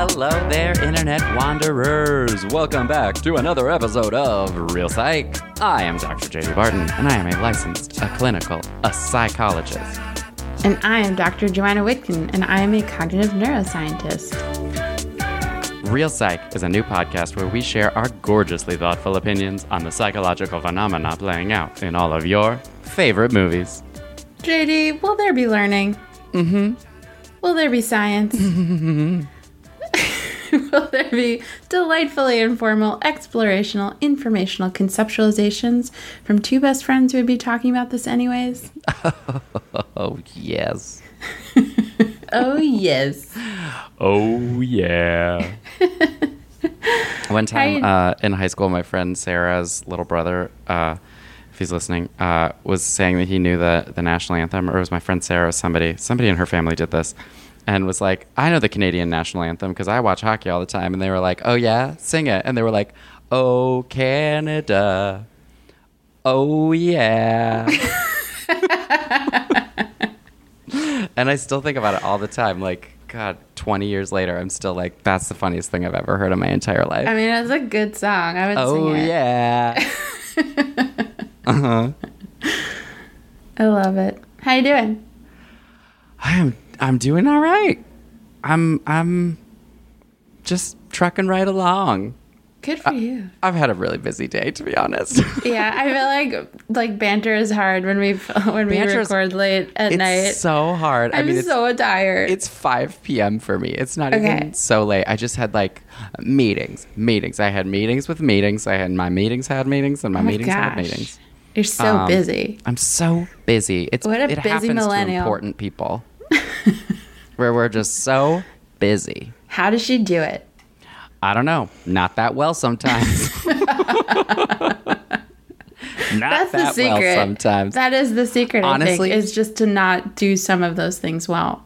Hello there, Internet Wanderers. Welcome back to another episode of Reel Psych. I am Dr. J.D. Barton, and I am a licensed, a clinical, a psychologist. And I am Dr. Joanna Whitkin, and I am a cognitive neuroscientist. Reel Psych is a new podcast where we share our gorgeously thoughtful opinions on the psychological phenomena playing out in all of your favorite movies. JD, will there be learning? Mm hmm. Will there be science? will there be delightfully informal, explorational, informational conceptualizations from two best friends who would be talking about this anyways? Oh, yes. Oh, yes. Oh, yeah. One time uh, in high school, my friend Sarah's little brother, uh, if he's listening, uh, was saying that he knew the, the national anthem, or it was my friend Sarah somebody. Somebody in her family did this and was like, I know the Canadian national anthem because I watch hockey all the time. And they were like, Oh, yeah, sing it. And they were like, Oh, Canada. Oh, yeah. and I still think about it all the time. Like, God, 20 years later, I'm still like, that's the funniest thing I've ever heard in my entire life. I mean, it's a good song. I would oh, sing it. Oh yeah. uh-huh. I love it. How you doing? I'm I'm doing all right. I'm I'm just trucking right along. Good for you. I've had a really busy day, to be honest. Yeah, I feel like like banter is hard when we when we record late at it's night. It's so hard. I I'm mean, it's, so tired. it's 5 p.m. for me. It's not Okay. even so late. I just had like meetings, meetings. I had meetings with meetings. I had my meetings had meetings, and my Oh meetings had meetings. You're so Um, busy. I'm so busy. It's What a it busy happens millennial. to important people, where we're just so busy. How does she do it? I don't know. Not that well sometimes. Not That's the secret. well sometimes. That is the secret. Honestly- I think is just to not do some of those things well.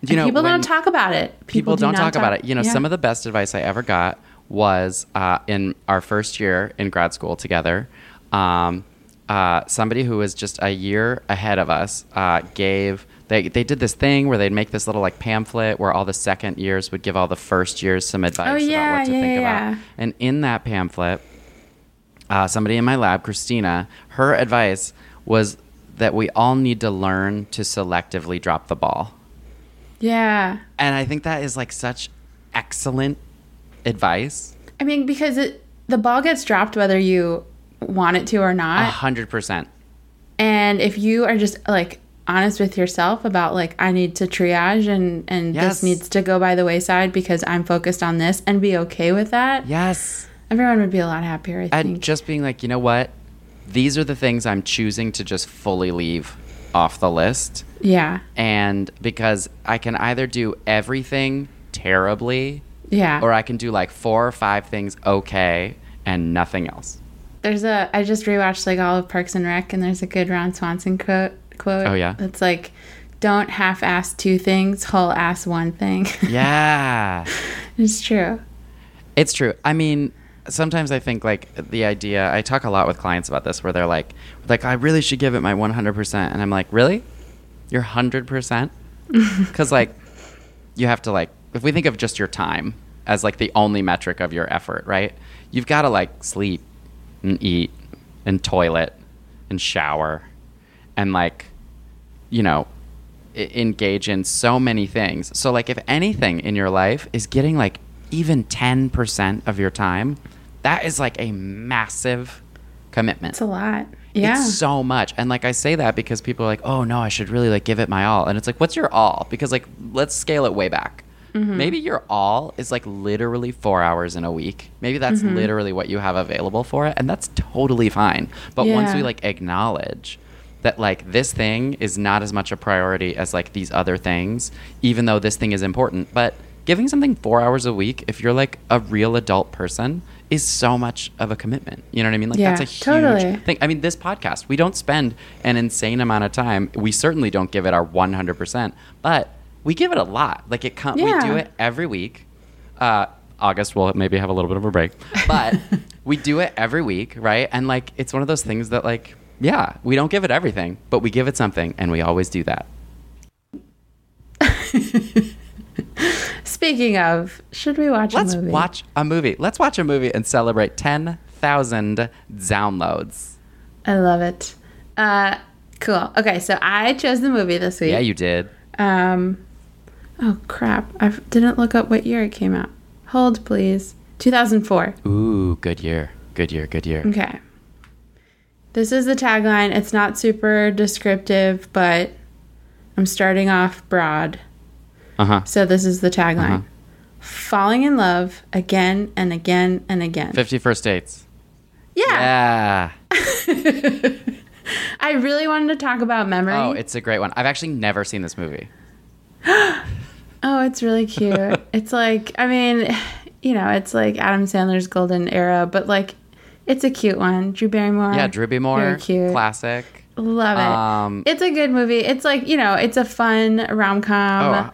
you And know, people don't talk about it. people, do don't not talk about it. You know, yeah. some of the best advice I ever got was uh, in our first year in grad school together. Um, uh, somebody who was just a year ahead of us uh, gave. They, they did this thing where they'd make this little like pamphlet where all the second years would give all the first years some advice Oh, yeah, about what to yeah, think yeah, about. And in that pamphlet, uh, somebody in my lab, Christina, her advice was that we all need to learn to selectively drop the ball. Yeah. And I think that is like such excellent advice. I mean, because it the ball gets dropped whether you want it to or not. A hundred percent. And if you are just like honest with yourself about like I need to triage and and Yes. this needs to go by the wayside because I'm focused on this and be okay with that, Yes. everyone would be a lot happier, I And think. just being like, you know what? These are the things I'm choosing to just fully leave off the list. yeah. And because I can either do everything terribly Yeah. or I can do like four or five things okay and nothing else. There's a I just rewatched like all of Parks and Rec and there's a good Ron Swanson quote quote. Oh, yeah? It's like don't half ass two things, whole ass one thing. Yeah. it's true. It's true. I mean, sometimes I think like the idea. I talk a lot with clients about this, where they're like, like I really should give it my 100%, and I'm like, really? You're 100%? Because like, you have to like, if we think of just your time as like the only metric of your effort, right? You've got to like sleep and eat and toilet and shower and like, you know, engage in so many things. So like, if anything in your life is getting like even 10% of your time, that is like a massive commitment. It's a lot. Yeah. It's so much. And like I say that because people are like, "Oh no, I should really like give it my all." And it's like, "What's your all?" Because like let's scale it way back. Mm-hmm. Maybe your all is like literally 4 hours in a week. Maybe that's Mm-hmm. literally what you have available for it, and that's totally fine. But once we like acknowledge that like this thing is not as much a priority as like these other things, even though this thing is important, but giving something 4 hours a week if you're like a real adult person is so much of a commitment. You know what I mean? Like Yeah, that's a huge totally. thing. I mean, this podcast, we don't spend an insane amount of time. We certainly don't give it our 100%, but we give it a lot. Like it com- we do it every week. Uh, August will maybe have a little bit of a break, but we do it every week, right? And like it's one of those things that like yeah, we don't give it everything, but we give it something and we always do that. Speaking of, should we watch Let's a movie? watch a movie. Let's watch a movie and celebrate 10,000 downloads. I love it. Uh, cool. Okay, so I chose the movie this week. Yeah, you did. Um, oh crap! I didn't look up what year it came out. Hold, please. 2004. Ooh, good year. Good year, good year. Okay. This is the tagline. It's not super descriptive, but I'm starting off broad. Uh-huh. So this is the tagline. Uh-huh. Falling in love again and again and again. 50 First Dates. yeah. Yeah. I really wanted to talk about memory. Oh, it's a great one. I've actually never seen this movie. Oh, it's really cute. it's like, I mean, you know, it's like Adam Sandler's golden era, but like, it's a cute one. Drew Barrymore. Yeah, Drew Barrymore, Very cute. classic. Love it. Um, it's a good movie. It's like, you know, it's a fun rom com. Oh,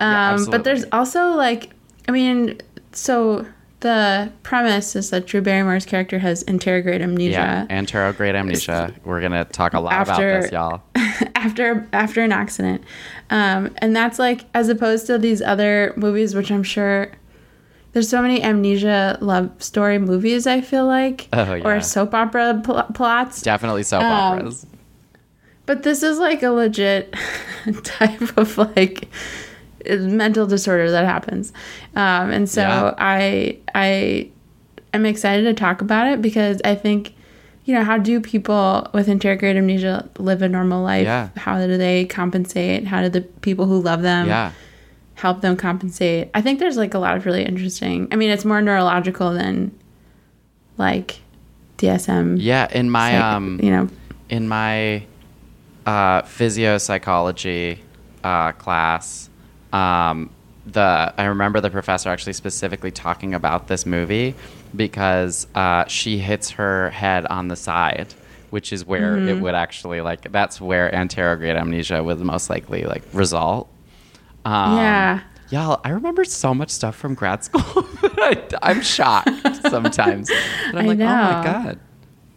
yeah, um, but there's also like, I mean, so the premise is that Drew Barrymore's character has anterograde amnesia. Yeah, anterograde amnesia. We're gonna talk a lot about this, y'all. after after an accident um, and that's like as opposed to these other movies which i'm sure there's so many amnesia love story movies i feel like Oh, yeah. or soap opera pl- plots Definitely soap Um, operas. but this is like a legit type of like mental disorder that happens um, and so Yeah. i i am excited to talk about it because i think you know how do people with anterograde amnesia live a normal life Yeah. how do they compensate how do the people who love them yeah. Help them compensate i think there's like a lot of really interesting i mean it's more neurological than like dsm Yeah. In my psych- um you know in my uh, physiopsychology uh, class, um, the I remember the professor actually specifically talking about this movie because uh, she hits her head on the side, which is where Mm-hmm. it would actually like that's where anterograde amnesia would most likely like result. Um, Yeah. Y'all, I remember so much stuff from grad school. I, I'm shocked sometimes. But I'm I like, oh my. God.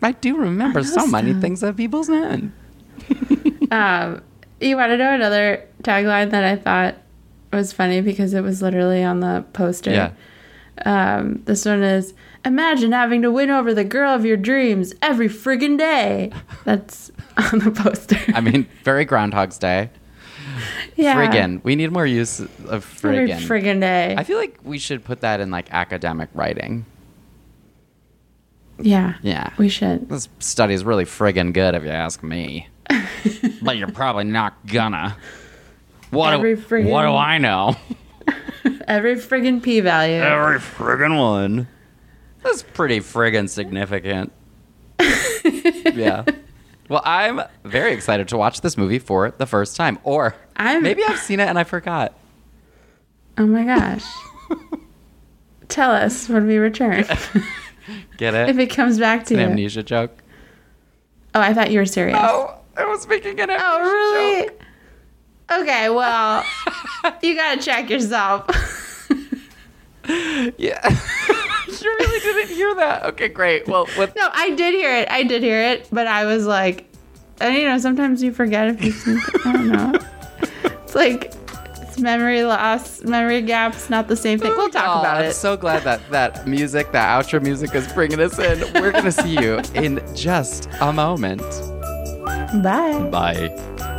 I do remember so many things that people said. Um, you want to know another tagline that I thought was funny because it was literally on the poster. Yeah. Um, this one is Imagine having to win over the girl of your dreams every friggin' day. That's on the poster. I mean, very Groundhog's Day. yeah. Friggin. We need more use of Every friggin. friggin' day. I feel like we should put that in like academic writing. yeah. Yeah. We should. This study is really friggin' good if you ask me. but you're probably not gonna. What, Every do, friggin- what do I know? Every friggin' p value. Every friggin' one. That's pretty friggin' significant. yeah. Well, I'm very excited to watch this movie for the first time. Or I'm- maybe I've seen it and I forgot. Oh my gosh. Tell us when we return Get it? if it comes back to an you. amnesia joke. Oh, I thought you were serious. Oh, I was making an amnesia Oh, really? joke. Okay, well, you gotta check yourself. yeah. you really didn't hear that. Okay, great. Well, with no, I did hear it. I did hear it, but I was like, and you know, sometimes you forget if you. I don't know. It's like it's memory loss, memory gaps, not the same thing. We'll talk Oh, about I'm it. so glad that that music, that outro music, is bringing us in. We're gonna see you in just a moment. Bye. Bye.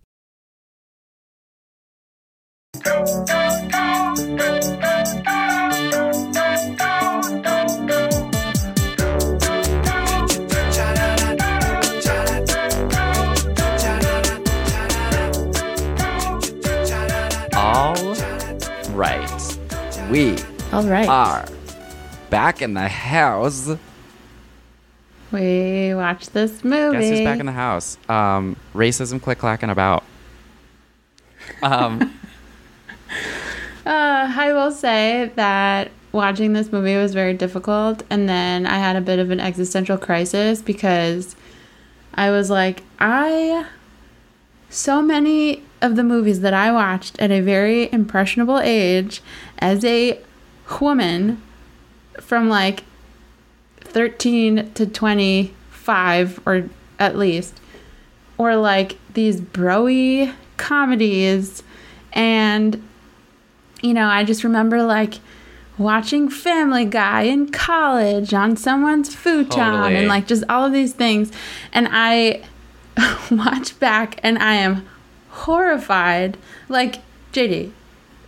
All right. We All right. are back in the house. we watched this movie. Guess who's back in the house? Um, racism click clacking about. Um, Uh, I will say that watching this movie was very difficult, and then I had a bit of an existential crisis because I was like, I. So many of the movies that I watched at a very impressionable age as a woman from like 13 to 25 or at least or like these broy comedies and you know i just remember like watching family guy in college on someone's futon Totally. and like just all of these things and i watch back and i am horrified like jd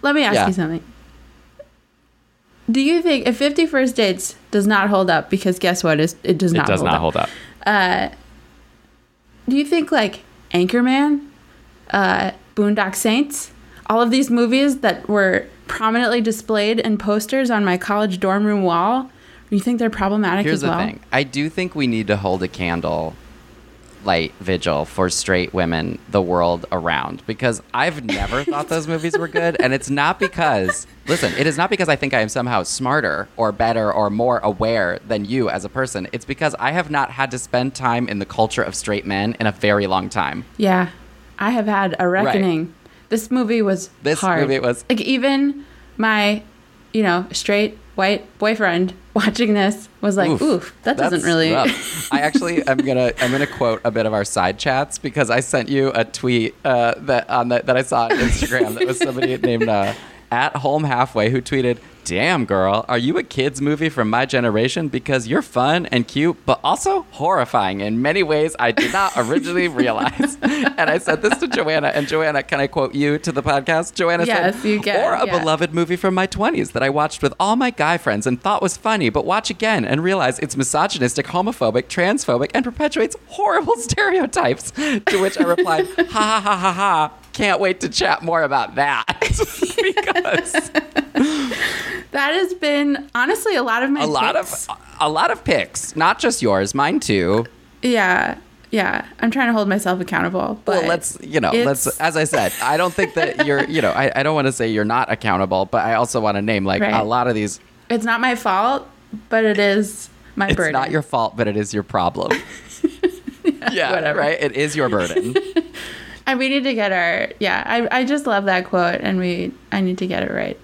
let me ask Yeah. you something do you think if 50 first dates does not hold up because guess what it does it not does hold not up hold up. do you think like Anchorman, uh, Boondock Saints, all of these movies that were prominently displayed in posters on my college dorm room wall. You think they're problematic Here's as the thing. I do think we need to hold a candle light vigil for straight women the world around because I've never thought those movies were good and it's not because listen, it is not because I think I am somehow smarter or better or more aware than you as a person. It's because I have not had to spend time in the culture of straight men in a very long time. Yeah, I have had a reckoning. This movie was This hard. movie was- like even my, you know, straight white boyfriend watching this was like, "Oof, that doesn't really." I actually am gonna I'm gonna quote a bit of our side chats because I sent you a tweet uh, that on the, that I saw on Instagram that was somebody named uh, at home halfway who tweeted, "Damn girl, are you a kids movie from my generation? Because you're fun and cute, but also horrifying in many ways I did not originally realize." and I said this to Joanna, and Joanna, can I quote you to the podcast? Joanna Yes, said, you can, "Or a yeah. beloved movie from my 20s that I watched with all my guy friends and thought was funny, but watch again and realize it's misogynistic, homophobic, transphobic, and perpetuates horrible stereotypes. To which I replied, ha ha ha ha ha. Can't wait to chat more about that. because That has been honestly a lot of my a lot of a lot of picks, not just yours, mine too. yeah yeah i'm trying to hold myself accountable but Well, let's you know, let's as I said, I don't think that you're you know, I, I don't want to say you're not accountable, but I also want to name like Right. a lot of these. it's not my fault but it is my It's burden not your fault, but it is your problem. yeah, whatever. right. It is your burden. and we need to get our yeah I, I just love that quote and we i need to get it right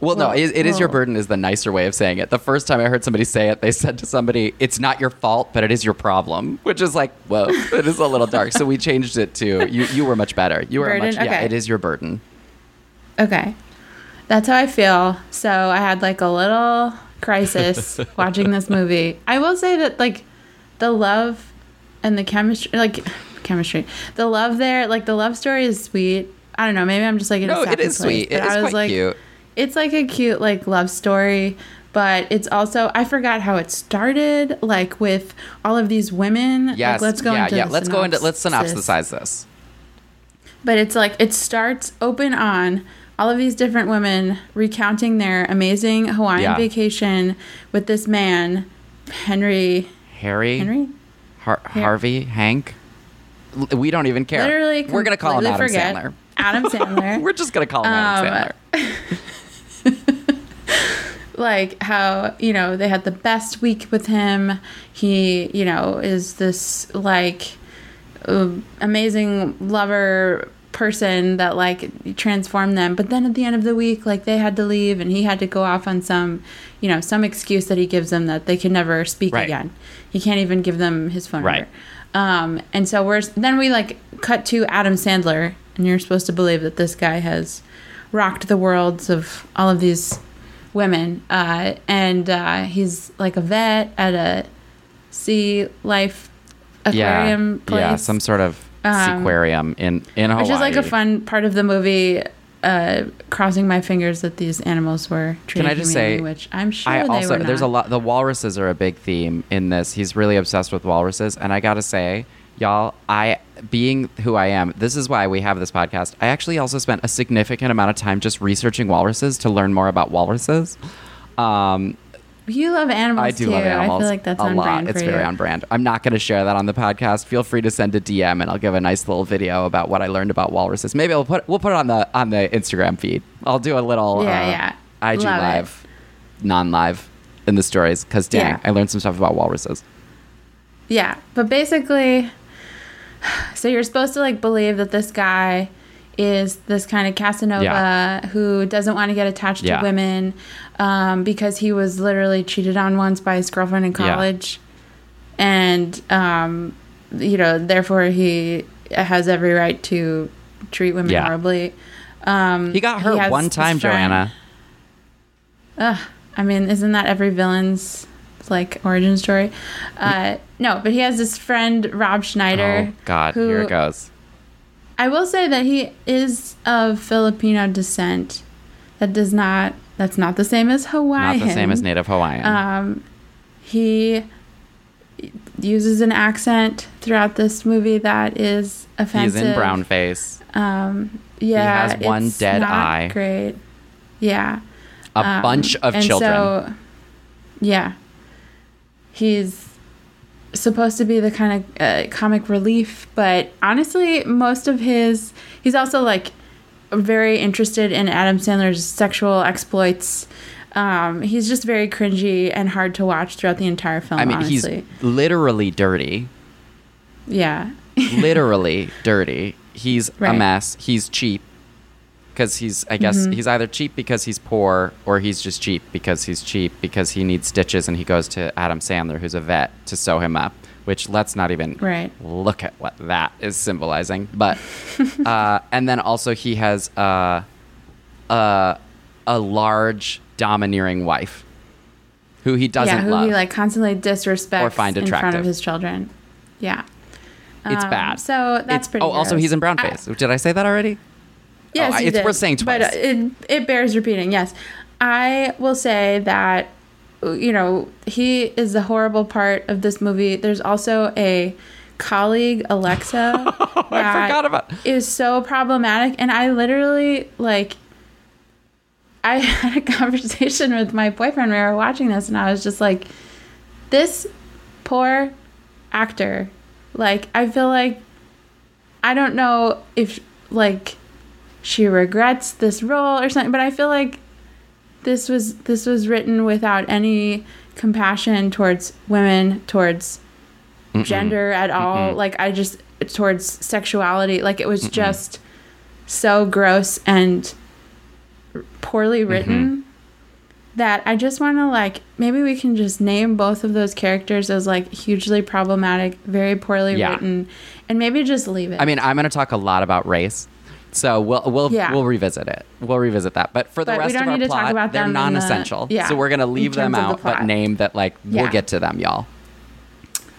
Well, no, Well, it, it is your burden is the nicer way of saying it. The first time I heard somebody say it, they said to somebody, "It's not your fault, but it is your problem," which is like, whoa, it is a little dark. So we changed it to you. You were much better. You were Burden? much. Yeah, Okay. it is your burden. Okay. That's how I feel. So I had like a little crisis watching this movie. I will say that like the love and the chemistry like chemistry. The love there, like the love story is sweet. I don't know, maybe I'm just like in No, a sappy is place, sweet. It is I was quite like cute. it's like a cute like love story, but it's also I forgot how it started like with all of these women. Yes. Like, let's go yeah, into yeah. Let's go into let's synopsis. synopsisize this. But it's like it starts open on all of these different women recounting their amazing Hawaiian Yeah. vacation with this man, Henry. Harry, Henry? Har- Harvey, Hank. We don't even care. Literally, We're gonna call him Adam forget. Sandler. Adam Sandler. We're just gonna call him Adam Um, Sandler. like how you know they had the best week with him. He you know is this like uh, amazing lover person that like transformed them. But then at the end of the week like they had to leave and he had to go off on some you know some excuse that he gives them that they can never speak Right. again. He can't even give them his phone Right. number. Um and so we're then we like cut to adam sandler and you're supposed to believe that this guy has rocked the worlds of all of these women. Uh and uh he's like a vet at a sea life aquarium yeah, place. yeah, some sort of Um, aquarium in in Hawaii. which is like a fun part of the movie. Uh, crossing my fingers that these animals were treated Can I just say, which I'm sure I they also there's a lot. The walruses are a big theme in this. He's really obsessed with walruses, and I gotta say, y'all, I being who I am, this is why we have this podcast. I actually also spent a significant amount of time just researching walruses to learn more about walruses. Um, You love animals I do too. love animals I feel like that's a on lot. brand It's very you. on brand. I'm not going to share that on the podcast. Feel free to send a DM, and I'll give a nice little video about what I learned about walruses. Maybe I'll put we'll put it on the on the Instagram feed. I'll do a little Yeah, uh, yeah. IG Love live, non-live in the stories because dang, Yeah. I learned some stuff about walruses. Yeah, but basically, so you're supposed to like believe that this guy is this kind of Casanova Yeah. who doesn't want to get attached Yeah. to women um, because he was literally cheated on once by his girlfriend in Yeah. college, and um, you know therefore he has every right to treat women Yeah. horribly. Um, He got hurt has one time, Joanna. Ugh, I mean, isn't that every villain's like origin story? Uh, no, but he has this friend Rob Schneider. Oh God, who, here it goes. I will say that he is of Filipino descent. That does not. That's not the same as Hawaiian. Not the same as Native Hawaiian. Um, he uses an accent throughout this movie that is offensive. He's in brown face. Um, yeah, he has one dead eye. Great. Yeah. A Um, bunch of and children. So, yeah, he's supposed to be the kind of uh, comic relief, but honestly, most of his he's also like very interested in Adam Sandler's sexual exploits. Um, he's just very cringy and hard to watch throughout the entire film. I mean, honestly. he's literally dirty. yeah, literally dirty. He's a mess. He's cheap because he's. I guess Mm-hmm. he's either cheap because he's poor, or he's just cheap because he's cheap because he needs stitches, and he goes to Adam Sandler, who's a vet, to sew him up. Which let's not even Right. look at what that is symbolizing. But uh, and then also he has uh, uh, a large domineering wife who he doesn't yeah, who love. he like constantly disrespects Or find attractive in front of his children. Yeah. it's Um, bad. So that's It's- pretty. Oh, also he's in brown I- face. Did I say that already? Yes, Oh, it's did. worth saying twice. But uh, it, it bears repeating. Yes, I will say that you know he is the horrible part of this movie. There's also a colleague Alexa I forgot about- is so problematic, and I literally like I had a conversation with my boyfriend. Where we were watching this, and I was just like, this poor actor. Like, I feel like I don't know if like she regrets this role or something, but I feel like this was this was written without any compassion towards women, towards Mm-mm. gender at all. Mm-mm. Like I just towards sexuality. Like it was Mm-mm. just so gross and poorly mm-hmm. written mm-hmm. that I just want to like maybe we can just name both of those characters as like hugely problematic, very poorly yeah. written, and maybe just leave it. I mean, I'm going to talk a lot about race. So we'll we'll yeah. we'll revisit it. We'll revisit that. But for the but rest of our plot, they're non-essential. The, yeah, so we're gonna leave them out, the but name that like yeah. we'll get to them, y'all.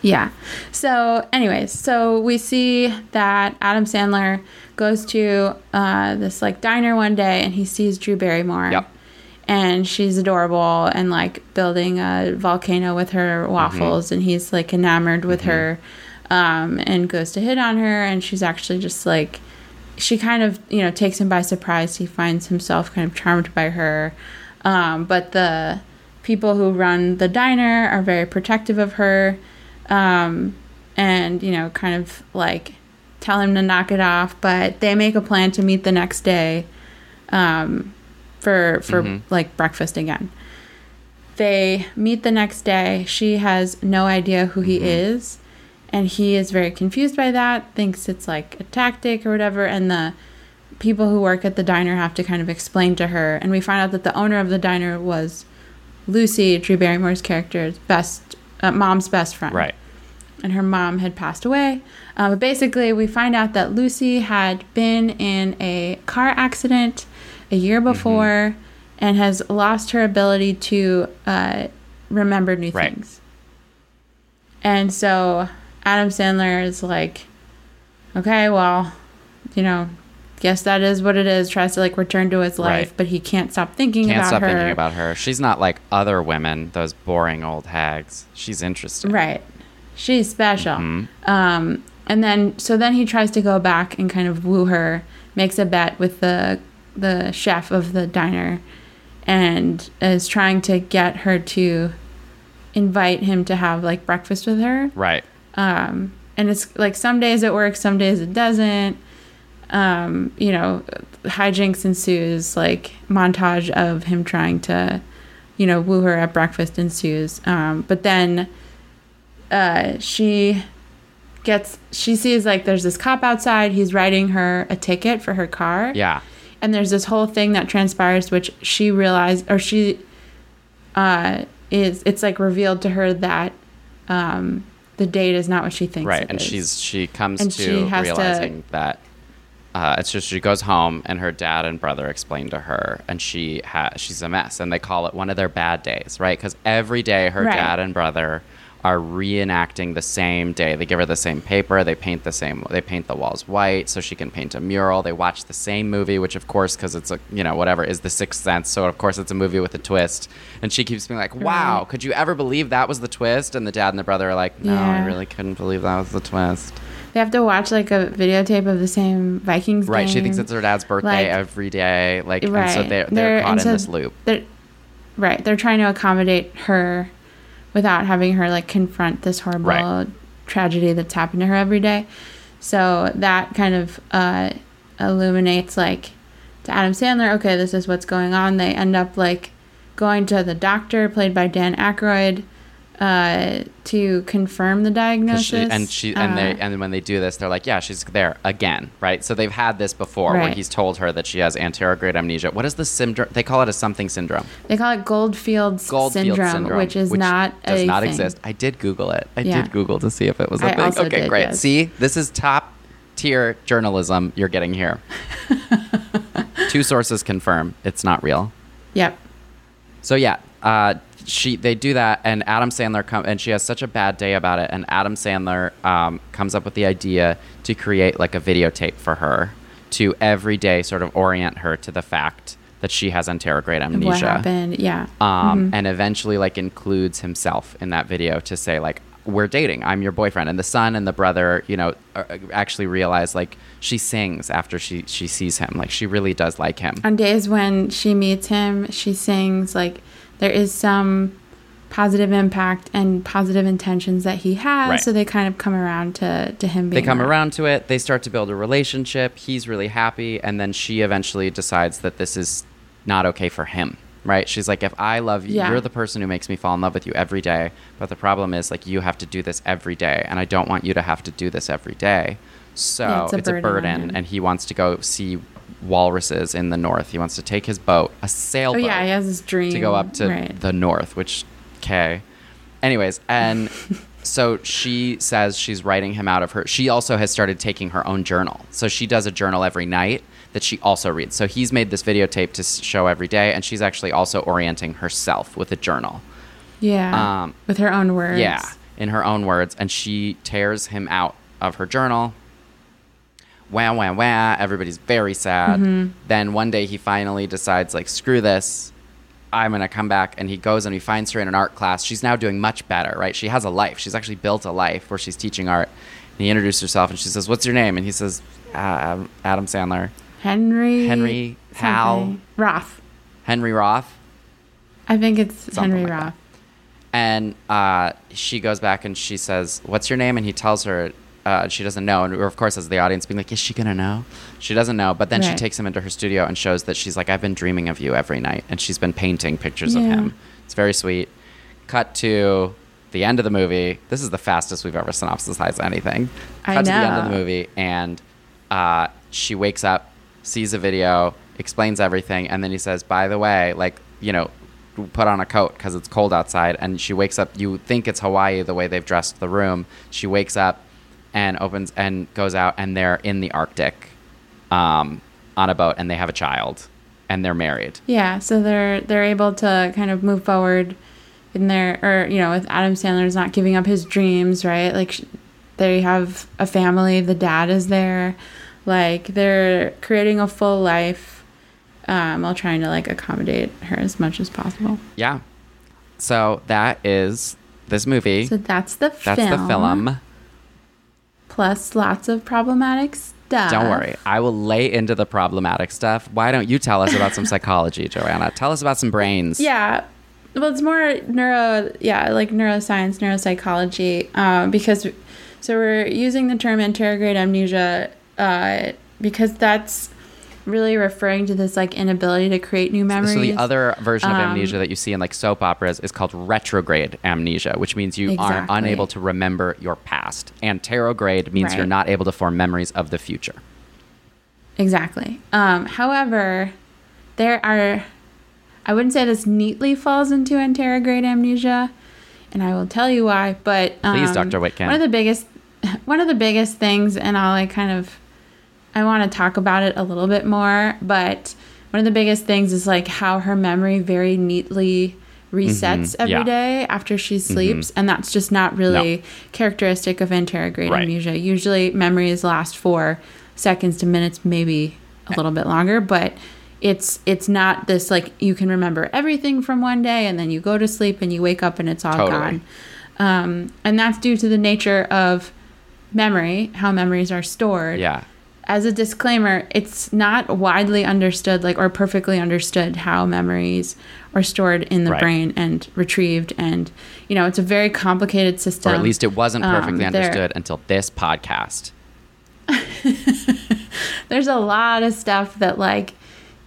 Yeah. So, anyways, so we see that Adam Sandler goes to uh, this like diner one day and he sees Drew Barrymore. Yep. And she's adorable and like building a volcano with her waffles, mm-hmm. and he's like enamored with mm-hmm. her, um, and goes to hit on her, and she's actually just like, she kind of you know takes him by surprise. He finds himself kind of charmed by her, um, but the people who run the diner are very protective of her um, and you know, kind of like tell him to knock it off. But they make a plan to meet the next day um, for for mm-hmm. like breakfast again. They meet the next day. She has no idea who he mm-hmm. is, and he is very confused by that. Thinks it's like a tactic or whatever, and the people who work at the diner have to kind of explain to her. And we find out that the owner of the diner was Lucy, Drew Barrymore's character's best uh, mom's best friend. Right and her mom had passed away. Uh, but basically, we find out that Lucy had been in a car accident a year mm-hmm. before mm-hmm. and has lost her ability to uh, remember new right. things. And so Adam Sandler is like, okay, well, you know, guess that is what it is. Tries to like return to his life, right. but he can't stop thinking can't about stop her. thinking about her. She's not like other women, those boring old hags. She's interesting, right? She's special. Mm-hmm. Um, and then so then he tries to go back and kind of woo her, makes a bet with the the chef of the diner, and is trying to get her to invite him to have like breakfast with her. Right. Um, and it's like some days it works, some days it doesn't. Um, you know, hijinks ensues, like montage of him trying to, you know, woo her at breakfast ensues. Um, but then uh, she gets she sees like there's this cop outside. He's writing her a ticket for her car. Yeah. And there's this whole thing that transpires, which she realized, or she uh, is. It's like revealed to her that um, the date is not what she thinks. Right, and is. she's she comes and to she realizing to, that uh, it's just she goes home and her dad and brother explain to her and she has she's a mess and they call it one of their bad days right because every day her right. dad and brother are reenacting the same day. They give her the same paper. They paint the same. They paint the walls white so she can paint a mural. They watch the same movie, which of course, because it's a you know whatever is the Sixth Sense. So of course it's a movie with a twist. And she keeps being like, "Wow, right. could you ever believe that was the twist?" And the dad and the brother are like, "No, yeah. I really couldn't believe that was the twist." They have to watch like a videotape of the same Vikings. Right. Game. She thinks it's her dad's birthday like, every day. Like, right. and so they're, they're, they're caught in so this loop. They're, right. They're trying to accommodate her without having her like confront this horrible right. tragedy that's happened to her every day. So that kind of uh, illuminates like to Adam Sandler, okay, this is what's going on. They end up like going to the doctor, played by Dan Aykroyd, uh, to confirm the diagnosis. She, and she and uh, they and when they do this, they're like, yeah, she's there again, right? So they've had this before, right. where he's told her that she has anterograde amnesia. What is the syndrome? They call it a something syndrome. They call it Goldfield's, Goldfield syndrome, syndrome, which is which not does not thing. exist. I did Google it. I yeah. did Google to see if it was a I thing. Okay, did, great. Yes. See, this is top tier journalism you're getting here. Two sources confirm it's not real. Yep. So yeah, uh, she they do that, and Adam Sandler come and she has such a bad day about it, and Adam Sandler um, comes up with the idea to create like a videotape for her to every day sort of orient her to the fact that she has anterograde amnesia. What happened? Yeah. Um, mm-hmm. And eventually, like, includes himself in that video to say, like, we're dating. I'm your boyfriend. And the son and the brother, you know, actually realize like she sings after she she sees him. Like she really does like him. On days when she meets him, she sings like there is some positive impact and positive intentions that he has. Right. So they kind of come around to, to him being. They come there. around to it. They start to build a relationship. He's really happy. And then she eventually decides that this is not okay for him. Right? She's like, if I love you, yeah. you're the person who makes me fall in love with you every day. But the problem is, like, you have to do this every day. And I don't want you to have to do this every day. So yeah, it's, a, it's burden a burden. And he wants to go see walruses in the north. He wants to take his boat, a sailboat. Oh, yeah, he has his dream. To go up to right. the north, which okay. Anyways, and so she says she's writing him out of her. She also has started taking her own journal. So she does a journal every night that she also reads. So he's made this videotape to show every day, and she's actually also orienting herself with a journal. Yeah. Um, with her own words. Yeah, in her own words. And she tears him out of her journal. Wah, wah, wah. Everybody's very sad. Mm-hmm. Then one day he finally decides, like, screw this. I'm going to come back. And he goes and he finds her in an art class. She's now doing much better, right? She has a life. She's actually built a life where she's teaching art. And he introduces herself and she says, What's your name? And he says, uh, Adam Sandler. Henry. Henry Hal. Roth. Henry Roth. I think it's Henry like Roth. That. And uh, she goes back and she says, What's your name? And he tells her, uh, she doesn't know. And of course, as the audience being like, is she going to know? She doesn't know. But then right. she takes him into her studio and shows that she's like, I've been dreaming of you every night. And she's been painting pictures yeah. of him. It's very sweet. Cut to the end of the movie. This is the fastest we've ever synopsisized anything. Cut I know. to the end of the movie. And uh, she wakes up, sees a video, explains everything. And then he says, by the way, like, you know, put on a coat because it's cold outside. And she wakes up. You think it's Hawaii the way they've dressed the room. She wakes up and opens and goes out and they're in the Arctic um, on a boat and they have a child and they're married. Yeah, so they're they're able to kind of move forward in their or you know with Adam Sandler's not giving up his dreams, right? Like they have a family, the dad is there, like they're creating a full life um, while trying to like accommodate her as much as possible. Yeah. So that is this movie. So that's the that's film. the film plus lots of problematic stuff. Don't worry. I will lay into the problematic stuff. Why don't you tell us about some psychology, Joanna? Tell us about some brains. Yeah. Well, it's more neuro, yeah, like neuroscience, neuropsychology, um, because so we're using the term anterograde amnesia uh, because that's really referring to this like inability to create new memories. So the other version of um, amnesia that you see in like soap operas is called retrograde amnesia, which means you exactly. are unable to remember your past. And Anterograde means right. you're not able to form memories of the future. Exactly. Um, however, there are I wouldn't say this neatly falls into anterograde amnesia, and I will tell you why. But um, please, Dr. Witkin. One of the biggest one of the biggest things, and I'll like kind of I want to talk about it a little bit more, but one of the biggest things is like how her memory very neatly resets mm-hmm. every yeah. day after she mm-hmm. sleeps mm-hmm. and that's just not really no. characteristic of anterograde right. amnesia usually memories last for seconds to minutes maybe a little bit longer but it's it's not this like you can remember everything from one day and then you go to sleep and you wake up and it's all totally. gone um, and that's due to the nature of memory how memories are stored yeah as a disclaimer, it's not widely understood, like, or perfectly understood how memories are stored in the right. brain and retrieved. And, you know, it's a very complicated system. Or at least it wasn't perfectly um, understood until this podcast. There's a lot of stuff that, like,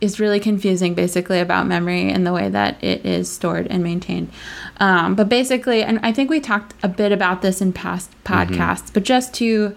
is really confusing basically about memory and the way that it is stored and maintained. Um, but basically, and I think we talked a bit about this in past mm-hmm. podcasts, mm-hmm. but just to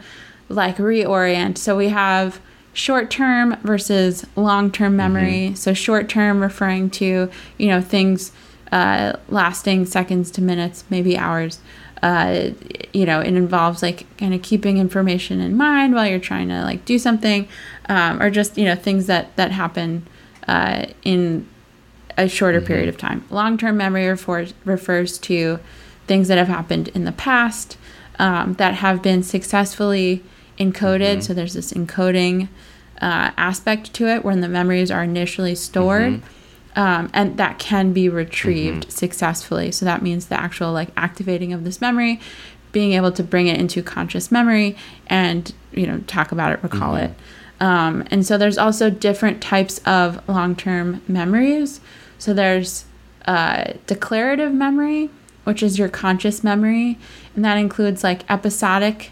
like reorient. So we have short term versus long term mm-hmm. memory. Mm-hmm. So short term referring to, you know, things uh, lasting seconds to minutes, maybe hours. Uh, you know, it involves like kind of keeping information in mind while you're trying to like do something, um, or just you know things that that happen uh, in a shorter mm-hmm. period of time. Long term memory refers refers to things that have happened in the past um, that have been successfully encoded. Mm-hmm. So there's this encoding uh, aspect to it when the memories are initially stored. Mm-hmm. Um, and that can be retrieved mm-hmm. successfully. So that means the actual like activating of this memory being able to bring it into conscious memory and you know talk about it recall mm-hmm. it um, and so there's also different types of long-term memories so there's uh, declarative memory which is your conscious memory and that includes like episodic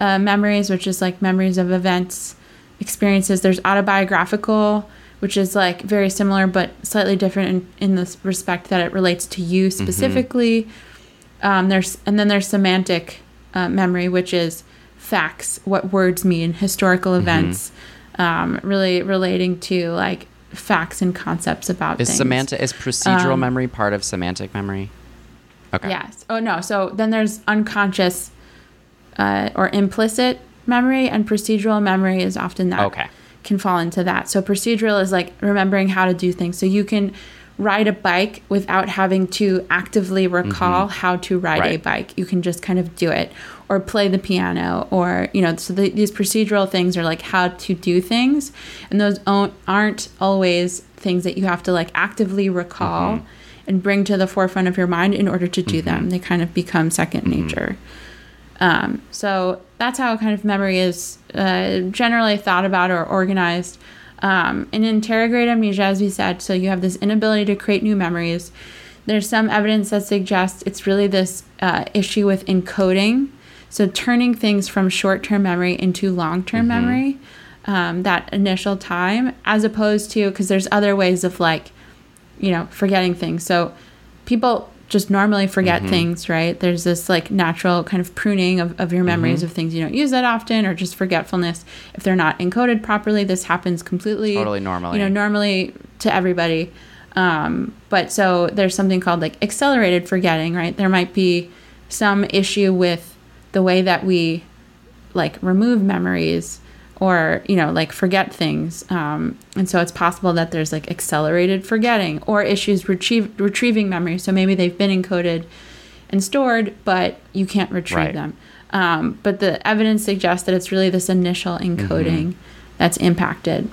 uh, memories which is like memories of events experiences there's autobiographical which is like very similar but slightly different in, in the respect that it relates to you mm-hmm. specifically mm-hmm um, there's and then there's semantic uh, memory, which is facts, what words mean, historical mm-hmm. events, mm-hmm. um, really relating to like facts and concepts about is things. semantic is procedural um, memory part of semantic memory? Okay. Yes. Oh no. So then there's unconscious uh, or implicit memory, and procedural memory is often that. Okay. Can fall into that. So procedural is like remembering how to do things. So you can ride a bike without having to actively recall mm-hmm. how to ride right. a bike. You can just kind of do it or play the piano or, you know, so the, these procedural things are like how to do things. And those aren't always things that you have to like actively recall mm-hmm. and bring to the forefront of your mind in order to do mm-hmm. them. They kind of become 2nd mm-hmm. nature. Um, so that's how kind of memory is uh, generally thought about or organized. Um, and amnesia, as we said, so you have this inability to create new memories. There's some evidence that suggests it's really this uh, issue with encoding. So turning things from short term memory into long term mm-hmm. memory, um, that initial time, as opposed to, because there's other ways of like, you know, forgetting things. So people just normally forget mm-hmm. things, right? There's this like natural kind of pruning of, of your memories mm-hmm. of things you don't use that often or just forgetfulness. If they're not encoded properly, this happens completely. Totally normally. You know, normally to everybody. Um, but so there's something called like accelerated forgetting, right? There might be some issue with the way that we like remove memories or you know like forget things. Um, and so it's possible that there's like accelerated forgetting or issues retrieve, retrieving memory. So maybe they've been encoded and stored but you can't retrieve right. them. Um, but the evidence suggests that it's really this initial encoding mm-hmm. that's impacted.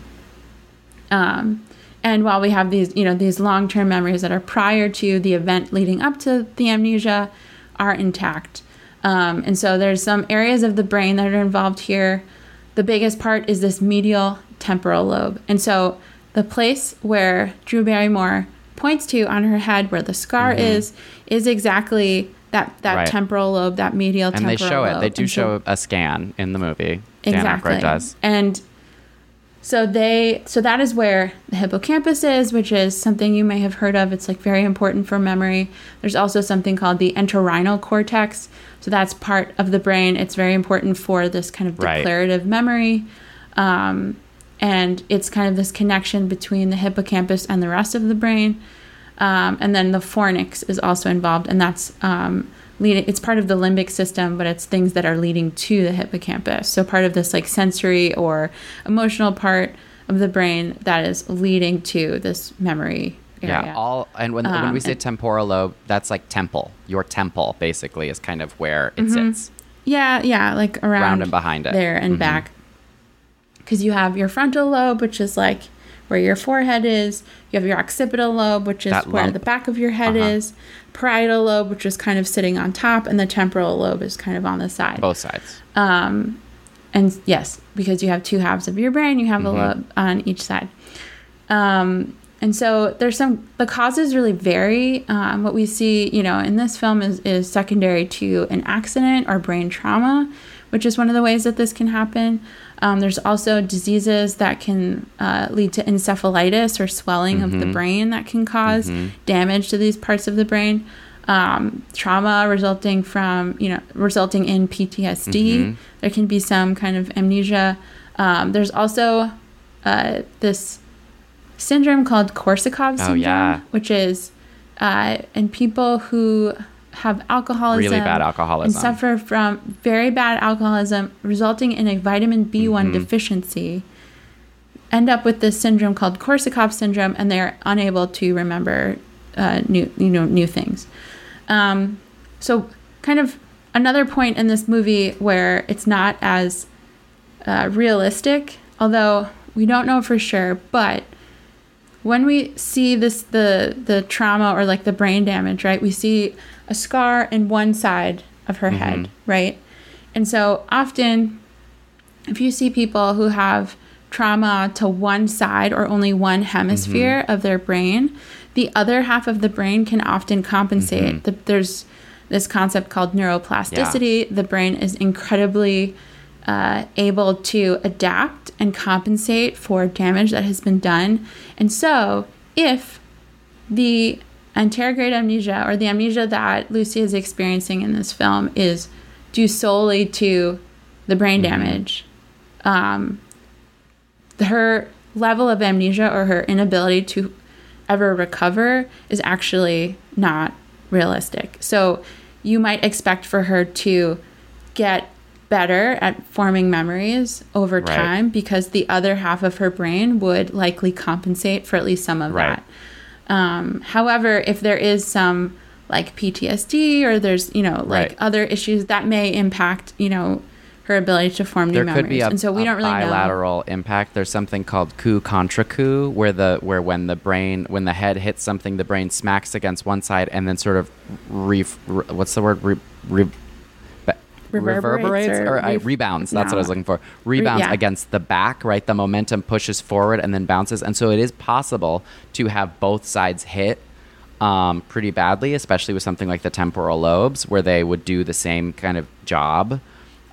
Um, and while we have these you know these long-term memories that are prior to the event leading up to the amnesia are intact. Um, and so there's some areas of the brain that are involved here the biggest part is this medial temporal lobe. And so the place where Drew Barrymore points to on her head where the scar mm-hmm. is is exactly that that right. temporal lobe, that medial and temporal lobe. And they show lobe. it. They do and show so, a scan in the movie. Exactly. Dan does. And so they so that is where the hippocampus is, which is something you may have heard of. It's like very important for memory. There's also something called the entorhinal cortex. So that's part of the brain. It's very important for this kind of declarative right. memory. Um, and it's kind of this connection between the hippocampus and the rest of the brain. Um, and then the fornix is also involved, and that's um, leading it's part of the limbic system but it's things that are leading to the hippocampus so part of this like sensory or emotional part of the brain that is leading to this memory area. yeah all and when, um, when we say temporal lobe that's like temple your temple basically is kind of where it mm-hmm. sits yeah yeah like around, around and behind it there and mm-hmm. back because you have your frontal lobe which is like where your forehead is. You have your occipital lobe, which is where the back of your head uh-huh. is. Parietal lobe, which is kind of sitting on top, and the temporal lobe is kind of on the side. Both sides. Um, and yes, because you have two halves of your brain, you have mm-hmm. a lobe on each side. Um, and so there's some the causes really vary. Um, what we see, you know, in this film is is secondary to an accident or brain trauma, which is one of the ways that this can happen. Um, there's also diseases that can uh, lead to encephalitis or swelling mm-hmm. of the mm-hmm. brain that can because mm-hmm. damage to these parts of the brain. Um, trauma resulting from, you know, resulting in PTSD. Mm-hmm. There can be some kind of amnesia. Um, there's also uh, this syndrome called Korsakoff syndrome, oh, yeah. which is uh, in people who have alcoholism, really bad alcoholism, and suffer from very bad alcoholism, resulting in a vitamin B1 mm-hmm. deficiency, end up with this syndrome called Korsakoff syndrome, and they're unable to remember uh, new, you know, new things. Um, so, kind of another point in this movie where it's not as uh, realistic, although we don't know for sure, but when we see this the the trauma or like the brain damage right we see a scar in one side of her head, mm-hmm. right? And so often, if you see people who have trauma to one side or only one hemisphere mm-hmm. of their brain, the other half of the brain can often compensate. Mm-hmm. The, there's this concept called neuroplasticity. The brain is incredibly uh, able to adapt and compensate for damage that has been done. And so, if the anterograde amnesia or the amnesia that Lucy is experiencing in this film is due solely to the brain damage, um, her level of amnesia or her inability to ever recover is actually not realistic. So you might expect for her to get better at forming memories over Right. time because the other half of her brain would likely compensate for at least some of Right. that. Um, however, if there is some like PTSD or there's, you know, like Right. other issues that may impact, you know, her ability to form new there memories. could be a, and so we don't really know. bilateral impact. There's something called coup contra coup, where the where when the brain when the head hits something, the brain smacks against one side and then sort of re, re- what's the word re, re, Reverberates reverberates or or, re- rebounds. That's what I was looking for. Rebounds yeah. against the back, right? The momentum pushes forward and then bounces, and so it is possible to have both sides hit um, pretty badly, especially with something like the temporal lobes, where they would do the same kind of job.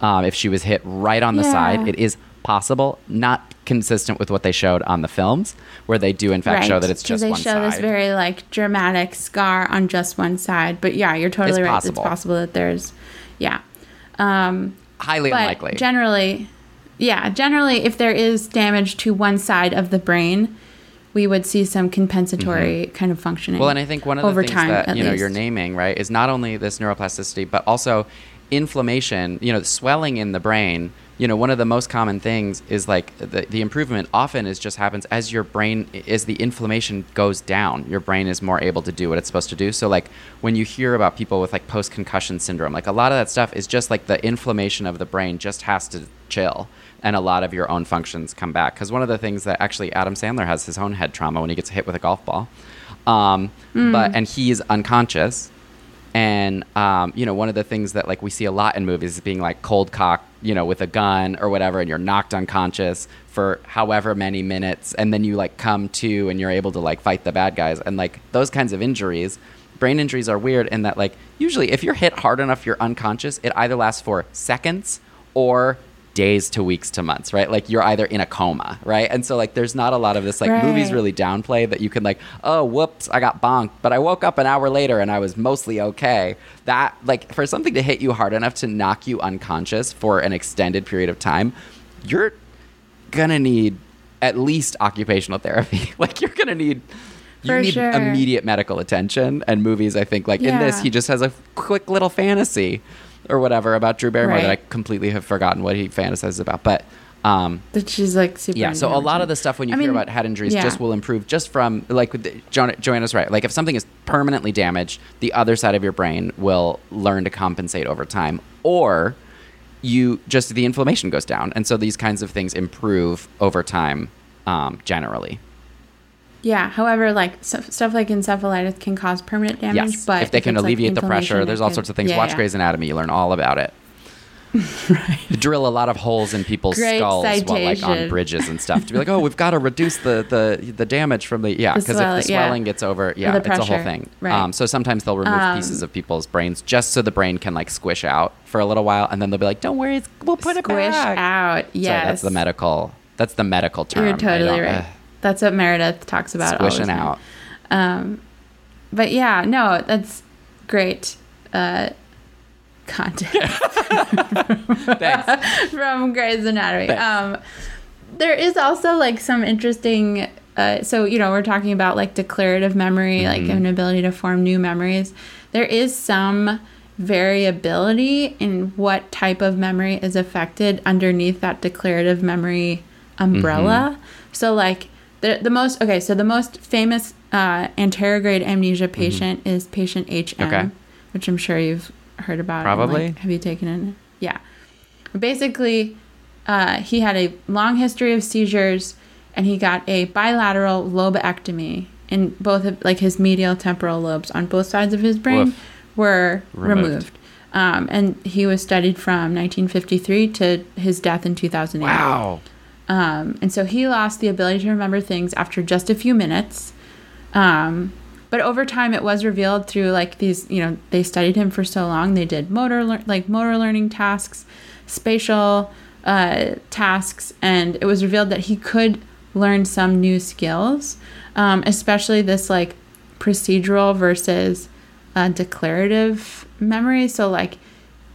Um, if she was hit right on the Yeah. side, it is possible, not consistent with what they showed on the films, where they do in fact show that it's just they one show side. this very like dramatic scar on just one side. But yeah, you're totally It's right. possible. It's possible that there's, yeah. Um, Highly but unlikely. generally, yeah, generally, if there is damage to one side of the brain, we would see some compensatory kind of functioning. Mm-hmm. Well, and I think one of the over things time, that you know you're naming right is not only this neuroplasticity, but also inflammation. You know, swelling in the brain. You know, one of the most common things is like the, the improvement often is just happens as your brain as the inflammation goes down. Your brain is more able to do what it's supposed to do. So like when you hear about people with like post concussion syndrome, like a lot of that stuff is just like the inflammation of the brain just has to chill and a lot of your own functions come back. Because one of the things that actually Adam Sandler has his own head trauma when he gets hit with a golf ball, um, but and he's unconscious. And um, you know, one of the things that like we see a lot in movies is being like cold cock, you know, with a gun or whatever, and you're knocked unconscious for however many minutes, and then you like come to and you're able to like fight the bad guys, and like those kinds of injuries. Brain injuries are weird in that like usually if you're hit hard enough, you're unconscious. It either lasts for seconds or days to weeks to months, right? Like you're either in a coma, right? And so like there's not a lot of this like movies really downplay that you can like, oh whoops, I got bonked, but I woke up an hour later and I was mostly okay. That like for something to hit you hard enough to knock you unconscious for an extended period of time, you're gonna need at least occupational therapy. like you're gonna need you For need sure. immediate medical attention and movies i think like in this he just has a quick little fantasy or whatever about drew barrymore that i completely have forgotten what he fantasizes about but um, that she's like super. yeah, so a lot of the stuff when you I hear mean, about head injuries yeah. just will improve just from like with the, jo- Joanna's right. Like if something is permanently damaged, the other side of your brain will learn to compensate over time, or you just the inflammation goes down, and so these kinds of things improve over time um, generally. Yeah. However, like so, stuff like encephalitis can cause permanent damage. yes, but if they can it's, like, alleviate the pressure, there's all could- sorts of things. yeah, Watch yeah. Grey's Anatomy, you learn all about it. You drill a lot of holes in people's Great skulls while like on bridges and stuff to be like, oh, we've got to reduce the the the damage from the yeah because if swelling, the yeah. swelling gets over, yeah, it's a whole thing. right. Um, so sometimes they'll remove Um, pieces of people's brains just so the brain can like squish out for a little while, and then they'll be like, don't worry, it's, we'll put Squish it back. out. So Yes. that's the medical. That's the medical term. You're totally right. ugh, That's what Meredith talks about. squishing out. Um, but yeah, no, that's great uh, content Thanks. from Grey's Anatomy. Thanks. Um, there is also like some interesting. Uh, so you know, we're talking about like declarative memory, like Mm-hmm. an ability to form new memories. There is some variability in what type of memory is affected underneath that declarative memory umbrella. Mm-hmm. So like the the most okay, so the most famous uh, anterograde amnesia Mm-hmm. patient is patient HM, Okay. which I'm sure you've heard about. and, Probably. like, have you taken it? Yeah. Basically, uh, he had a long history of seizures, and he got a bilateral lobectomy in both of like his medial temporal lobes on both sides of his brain Woof. were Removed. removed. Um, and he was studied from 1953 to his death in 2008. Wow. Um, and so he lost the ability to remember things after just a few minutes. Um, but over time, it was revealed through like these, you know, they studied him for so long. They did motor, like motor learning tasks, spatial uh, tasks, and it was revealed that he could learn some new skills, um, especially this like procedural versus uh, declarative memory. So, like,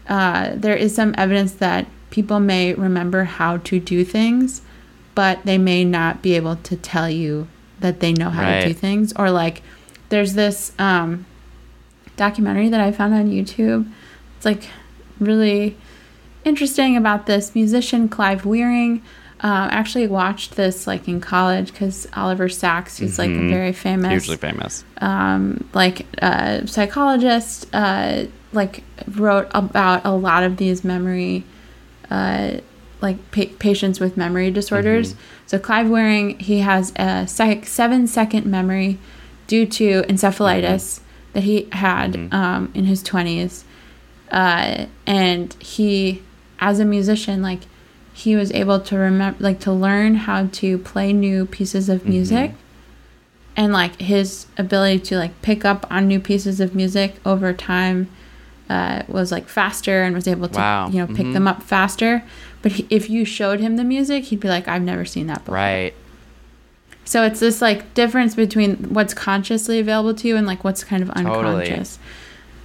uh, there is some evidence that people may remember how to do things, but they may not be able to tell you that they know how Right. to do things. Or, like, there's this um, documentary that I found on YouTube. It's like really interesting about this musician, Clive Wearing. Uh, I actually watched this like in college because Oliver Sacks, who's like a very famous Hugely famous. um, like uh, psychologist, uh, like wrote about a lot of these memory, uh, like pa- patients with memory disorders. So Clive Wearing, he has a sec- seven second memory due to encephalitis that he had um, in his twenties, uh, and he, as a musician, like he was able to remember, like to learn how to play new pieces of music and like his ability to like pick up on new pieces of music over time uh, was like faster and was able to Wow. you know pick Mhm. them up faster but he, if you showed him the music he'd be like i've never seen that before Right. so it's this like difference between what's consciously available to you and like what's kind of Totally. unconscious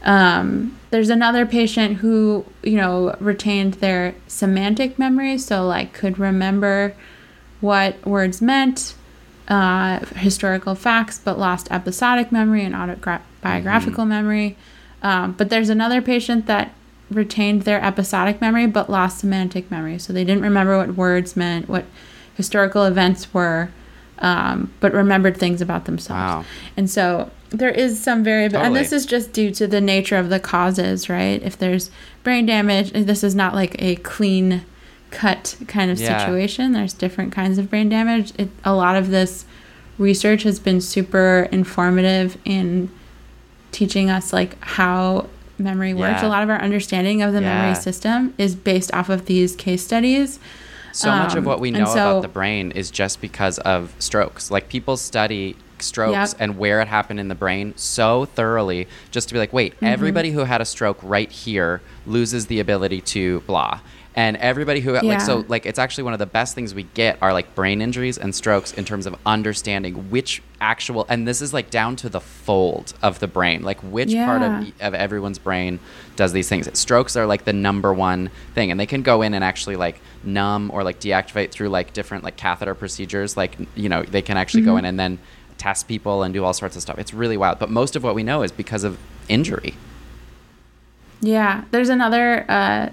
um, there's another patient who you know retained their semantic memory so like could remember what words meant uh, historical facts but lost episodic memory and autobiographical memory um, but there's another patient that retained their episodic memory but lost semantic memory so they didn't remember what words meant what historical events were um, but remembered things about themselves Wow. and so there is some variability, and this is just due to the nature of the causes, right? If there's brain damage, this is not like a clean cut kind of Yeah. situation. There's different kinds of brain damage. It, a lot of this research has been super informative in teaching us like how memory works. Yeah. A lot of our understanding of the Yeah. memory system is based off of these case studies. So much of Um, what we know so- about the brain is just because of strokes. Like people study strokes Yep. and where it happened in the brain so thoroughly just to be like, wait, Mm-hmm. everybody who had a stroke right here loses the ability to blah. And everybody who Yeah. like so like it's actually one of the best things we get are like brain injuries and strokes in terms of understanding which actual and this is like down to the fold of the brain like which part of of everyone's brain does these things. Strokes are like the number one thing, and they can go in and actually like numb or like deactivate through like different like catheter procedures. Like you know they can actually go in and then test people and do all sorts of stuff. It's really wild. But most of what we know is because of injury. Yeah, there's another uh,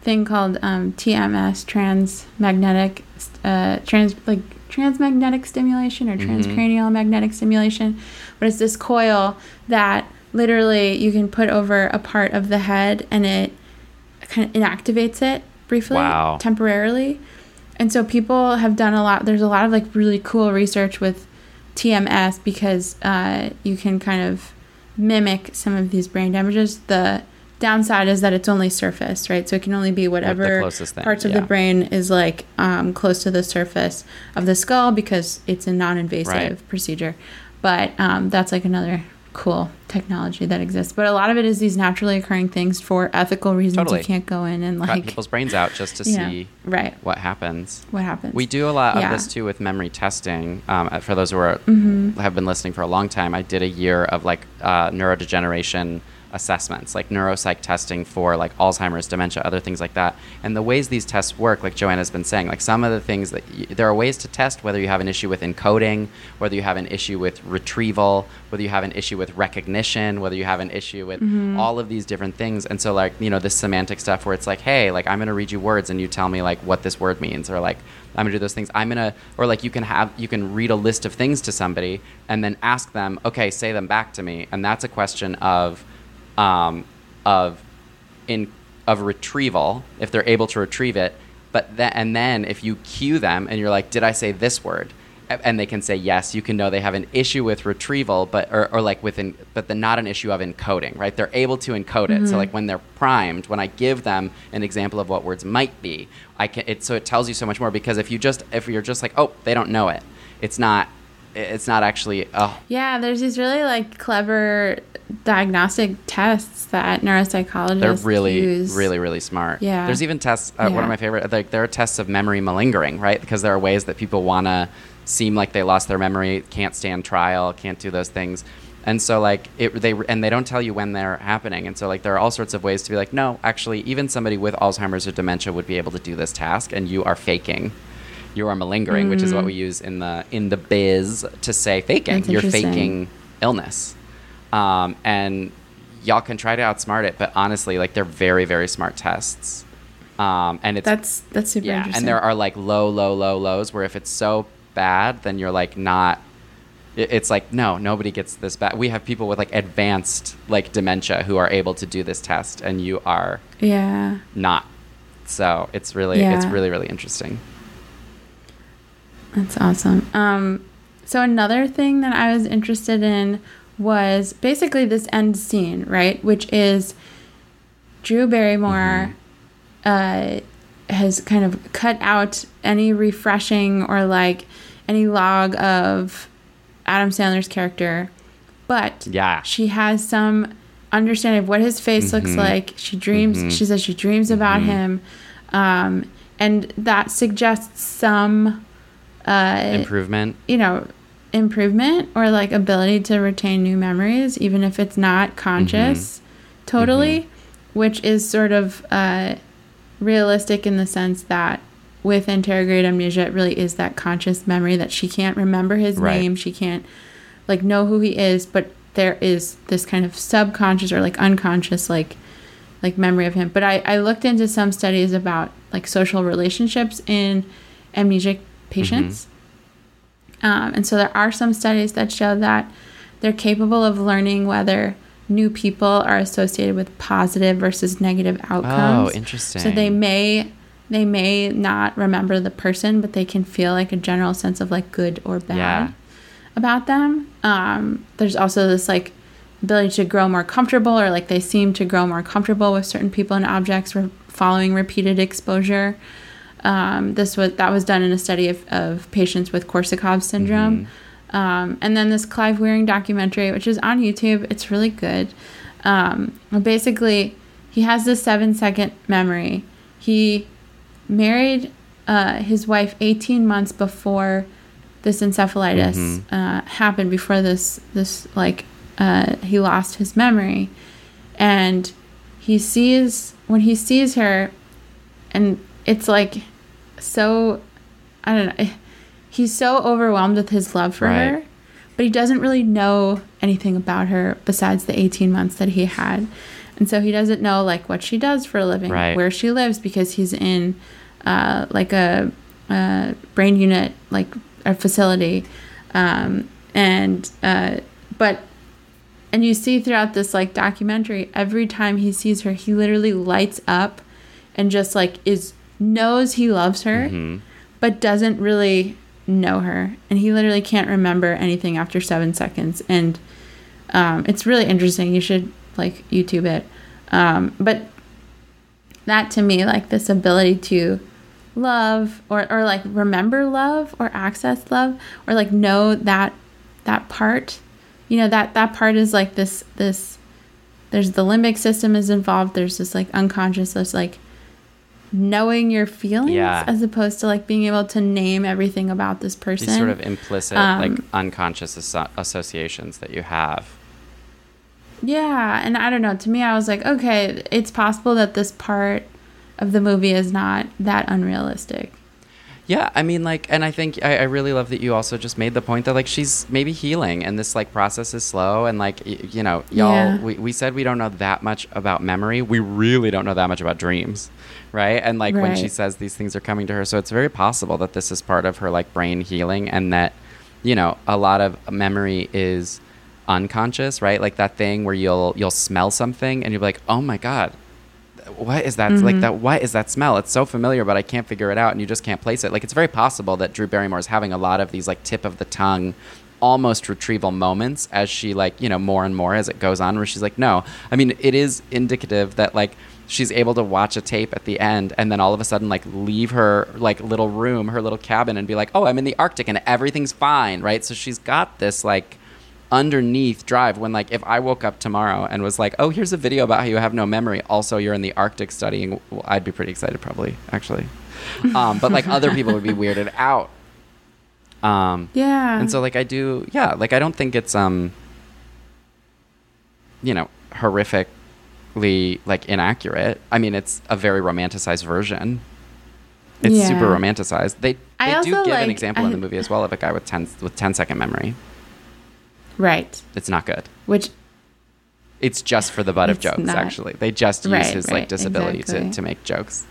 thing called um, TMS, transmagnetic, uh, trans like transmagnetic stimulation or transcranial magnetic stimulation, but it's this coil that literally you can put over a part of the head and it kind of inactivates it briefly, Wow. temporarily. And so people have done a lot. There's a lot of like really cool research with TMS because uh, you can kind of mimic some of these brain damages. The downside is that it's only surface, right? So it can only be whatever thing, parts of yeah. the brain is like um, close to the surface of the skull because it's a non-invasive Right. procedure. But um, that's like another cool technology that exists. But a lot of it is these naturally occurring things for ethical reasons. Totally. You can't go in and like Cut people's brains out just to see right what happens. what happens. We do a lot Yeah. of this too with memory testing. Um, for those who are, Mm-hmm. have been listening for a long time, I did a year of like uh, neurodegeneration assessments, like neuropsych testing for like Alzheimer's, dementia, other things like that. And the ways these tests work, like Joanna's been saying, like some of the things that y- there are ways to test whether you have an issue with encoding, whether you have an issue with retrieval, whether you have an issue with recognition, whether you have an issue with mm-hmm. all of these different things. And so like, you know, this semantic stuff where it's like, hey, like I'm going to read you words and you tell me like what this word means or like I'm gonna do those things. I'm gonna, or like you can have, you can read a list of things to somebody and then ask them, okay, say them back to me, and that's a question of, um, of, in of retrieval if they're able to retrieve it. But then and then if you cue them and you're like, did I say this word? and they can say yes, you can know they have an issue with retrieval, but or, or like within, but the not an issue of encoding, right? They're able to encode it. Mm-hmm. So like when they're primed, when I give them an example of what words might be, I can. It so it tells you so much more because if you just if you're just like oh they don't know it, it's not it's not actually oh yeah there's these really like clever diagnostic tests that neuropsychologists they're really use. really really smart yeah there's even tests uh, yeah. one of my favorite like there are tests of memory malingering right because there are ways that people want to seem like they lost their memory can't stand trial can't do those things and so like it they and they don't tell you when they're happening and so like there are all sorts of ways to be like no actually even somebody with alzheimer's or dementia would be able to do this task and you are faking you are malingering, mm. which is what we mm. use in the in the biz to say faking. You're faking illness, um, and y'all can try to outsmart it, but honestly, like they're very very smart tests. Um, and it's that's that's super yeah, and there are like low low low lows where if it's so bad, then you're like not. It's like no, nobody gets this bad. We have people with like advanced like dementia who are able to do this test, and you are yeah not. So it's really yeah. it's really really interesting. That's awesome. Um, so another thing that I was interested in was basically this end scene, right? Which is Drew Barrymore mm-hmm. uh, has kind of cut out any refreshing or like any log of Adam Sandler's character, but yeah, she has some understanding of what his face mm-hmm. looks like. She dreams. Mm-hmm. She says she dreams about mm-hmm. him, um, and that suggests some uh, improvement. You know, improvement or like ability to retain new memories, even if it's not conscious, mm-hmm. totally, mm-hmm. which is sort of uh, realistic in the sense that with anterograde amnesia, it really is that conscious memory that she can't remember his right. name, she can't like know who he is, but there is this kind of subconscious or like unconscious like like memory of him. But I, I looked into some studies about like social relationships in amnesic patients. Mm-hmm. Um, and so there are some studies that show that they're capable of learning whether new people are associated with positive versus negative outcomes. Oh, interesting. So they may they may not remember the person, but they can feel like a general sense of like good or bad yeah. about them. Um, there's also this like ability to grow more comfortable, or like they seem to grow more comfortable with certain people and objects following repeated exposure. Um, this was that was done in a study of, of patients with Korsakoff syndrome. Mm-hmm. Um, and then this Clive Wearing documentary, which is on YouTube, it's really good. Um, basically, he has this seven second memory. He married uh, his wife 18 months before this encephalitis mm-hmm. uh, happened, before this, this like, uh, he lost his memory. And he sees, when he sees her, and it's like so I don't know. He's so overwhelmed with his love for right. her, but he doesn't really know anything about her besides the 18 months that he had. And so he doesn't know like what she does for a living, right. where she lives because he's in uh, like a, a, brain unit, like a facility. Um, and, uh, but, and you see throughout this like documentary, every time he sees her, he literally lights up and just like is knows he loves her, mm-hmm. but doesn't really know her. And he literally can't remember anything after seven seconds. And um, it's really interesting. You should like YouTube it. Um, but that to me, like this ability to love or, or like remember love or access love or like know that that part you know that that part is like this this there's the limbic system is involved there's this like unconscious there's like knowing your feelings yeah. as opposed to like being able to name everything about this person. These sort of implicit, um, like unconscious asso- associations that you have. Yeah, and I don't know. To me, I was like, okay, it's possible that this part of the movie is not that unrealistic. Yeah, I mean, like, and I think I, I, really love that you also just made the point that like she's maybe healing, and this like process is slow, and like y- you know, y'all, yeah. we, we said we don't know that much about memory. We really don't know that much about dreams, right? And like right. when she says these things are coming to her, so it's very possible that this is part of her like brain healing, and that you know a lot of memory is unconscious, right? Like that thing where you'll you'll smell something and you'll be like, oh my god, what is that? Mm-hmm. Like that, what is that smell? It's so familiar, but I can't figure it out, and you just can't place it. Like it's very possible that Drew Barrymore is having a lot of these like tip of the tongue almost retrieval moments as she like you know more and more as it goes on where she's like no i mean it is indicative that like she's able to watch a tape at the end and then all of a sudden like leave her like little room her little cabin and be like oh i'm in the arctic and everything's fine right? So she's got this like underneath drive when like if i woke up tomorrow and was like oh here's a video about how you have no memory also you're in the arctic studying well, i'd be pretty excited probably actually. Um, but like other people would be weirded out. Um, yeah. And so like I do, yeah, like I don't think it's um, you know, horrifically like inaccurate. I mean, it's a very romanticized version. It's yeah. super romanticized. They they do give like, an example I, in the movie as well of a guy with 10 with 10 second memory. Right. It's not good. Which it's just for the butt of jokes not, actually. They just use right, his right, like disability exactly. to, to make jokes.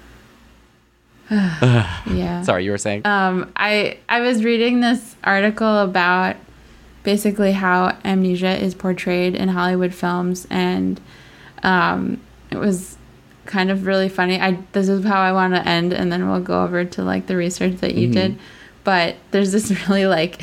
yeah. Sorry, you were saying? Um, I I was reading this article about basically how amnesia is portrayed in Hollywood films, and um, it was kind of really funny. I this is how I want to end, and then we'll go over to like the research that you mm-hmm. did. But there's this really like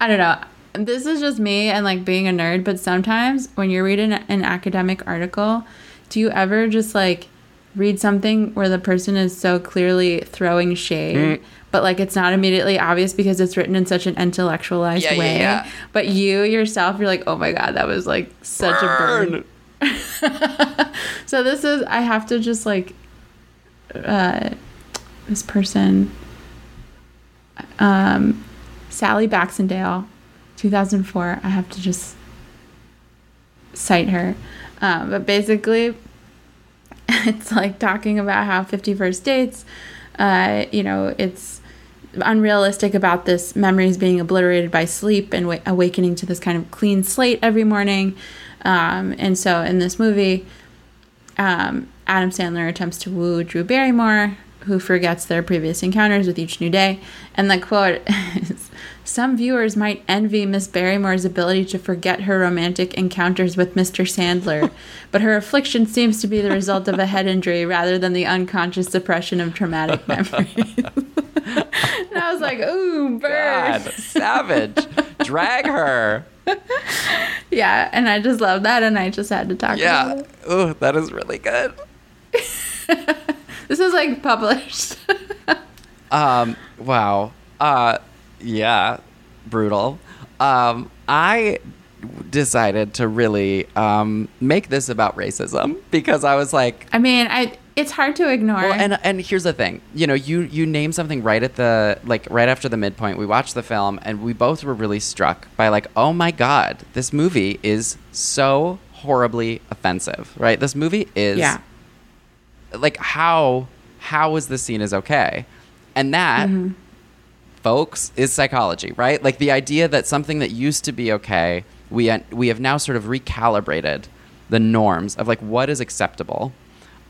I don't know. This is just me and like being a nerd, but sometimes when you're reading an academic article, do you ever just like read something where the person is so clearly throwing shade, mm. but like it's not immediately obvious because it's written in such an intellectualized yeah, way. Yeah, yeah. But you yourself, you're like, oh my god, that was like such burn. a burn. so this is I have to just like uh this person um Sallie Baxendale 2004 I have to just cite her um, but basically it's like talking about how 50 first dates, uh, you know, it's unrealistic about this memories being obliterated by sleep and awakening to this kind of clean slate every morning. Um, and so in this movie, um, Adam Sandler attempts to woo Drew Barrymore, who forgets their previous encounters with each new day. And the quote is Some viewers might envy Miss Barrymore's ability to forget her romantic encounters with Mr. Sandler, but her affliction seems to be the result of a head injury rather than the unconscious suppression of traumatic memories. and I was like, ooh, bird. God, savage. Drag her. Yeah, and I just love that, and I just had to talk yeah. about it. Yeah. Ooh, that is really good. This is like published. um. Wow. Uh. Yeah. Brutal. Um. I decided to really um, make this about racism because I was like, I mean, I it's hard to ignore. Well, and and here's the thing, you know, you you name something right at the like right after the midpoint. We watched the film and we both were really struck by like, oh my god, this movie is so horribly offensive, right? This movie is yeah like how how is this scene as okay? And that mm-hmm. folks is psychology, right? Like the idea that something that used to be okay, we we have now sort of recalibrated the norms of like what is acceptable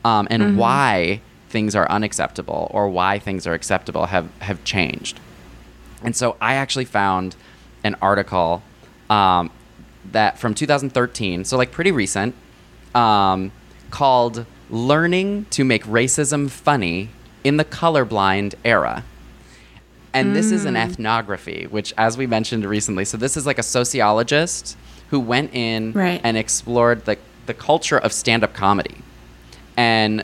um, and mm-hmm. why things are unacceptable or why things are acceptable have have changed. And so I actually found an article um, that from 2013, so like pretty recent, um, called learning to make racism funny in the colorblind era. And mm. this is an hmm. ethnography, which, as we mentioned recently, so this is like a sociologist who went in right. and explored the, the culture of stand up comedy. And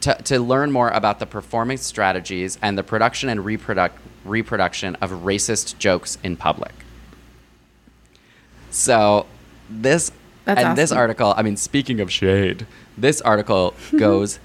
to, to learn more about the performance strategies and the production and reproduc- reproduction of racist jokes in public. So, this That's and awesome. this article, I mean, speaking of shade, this article goes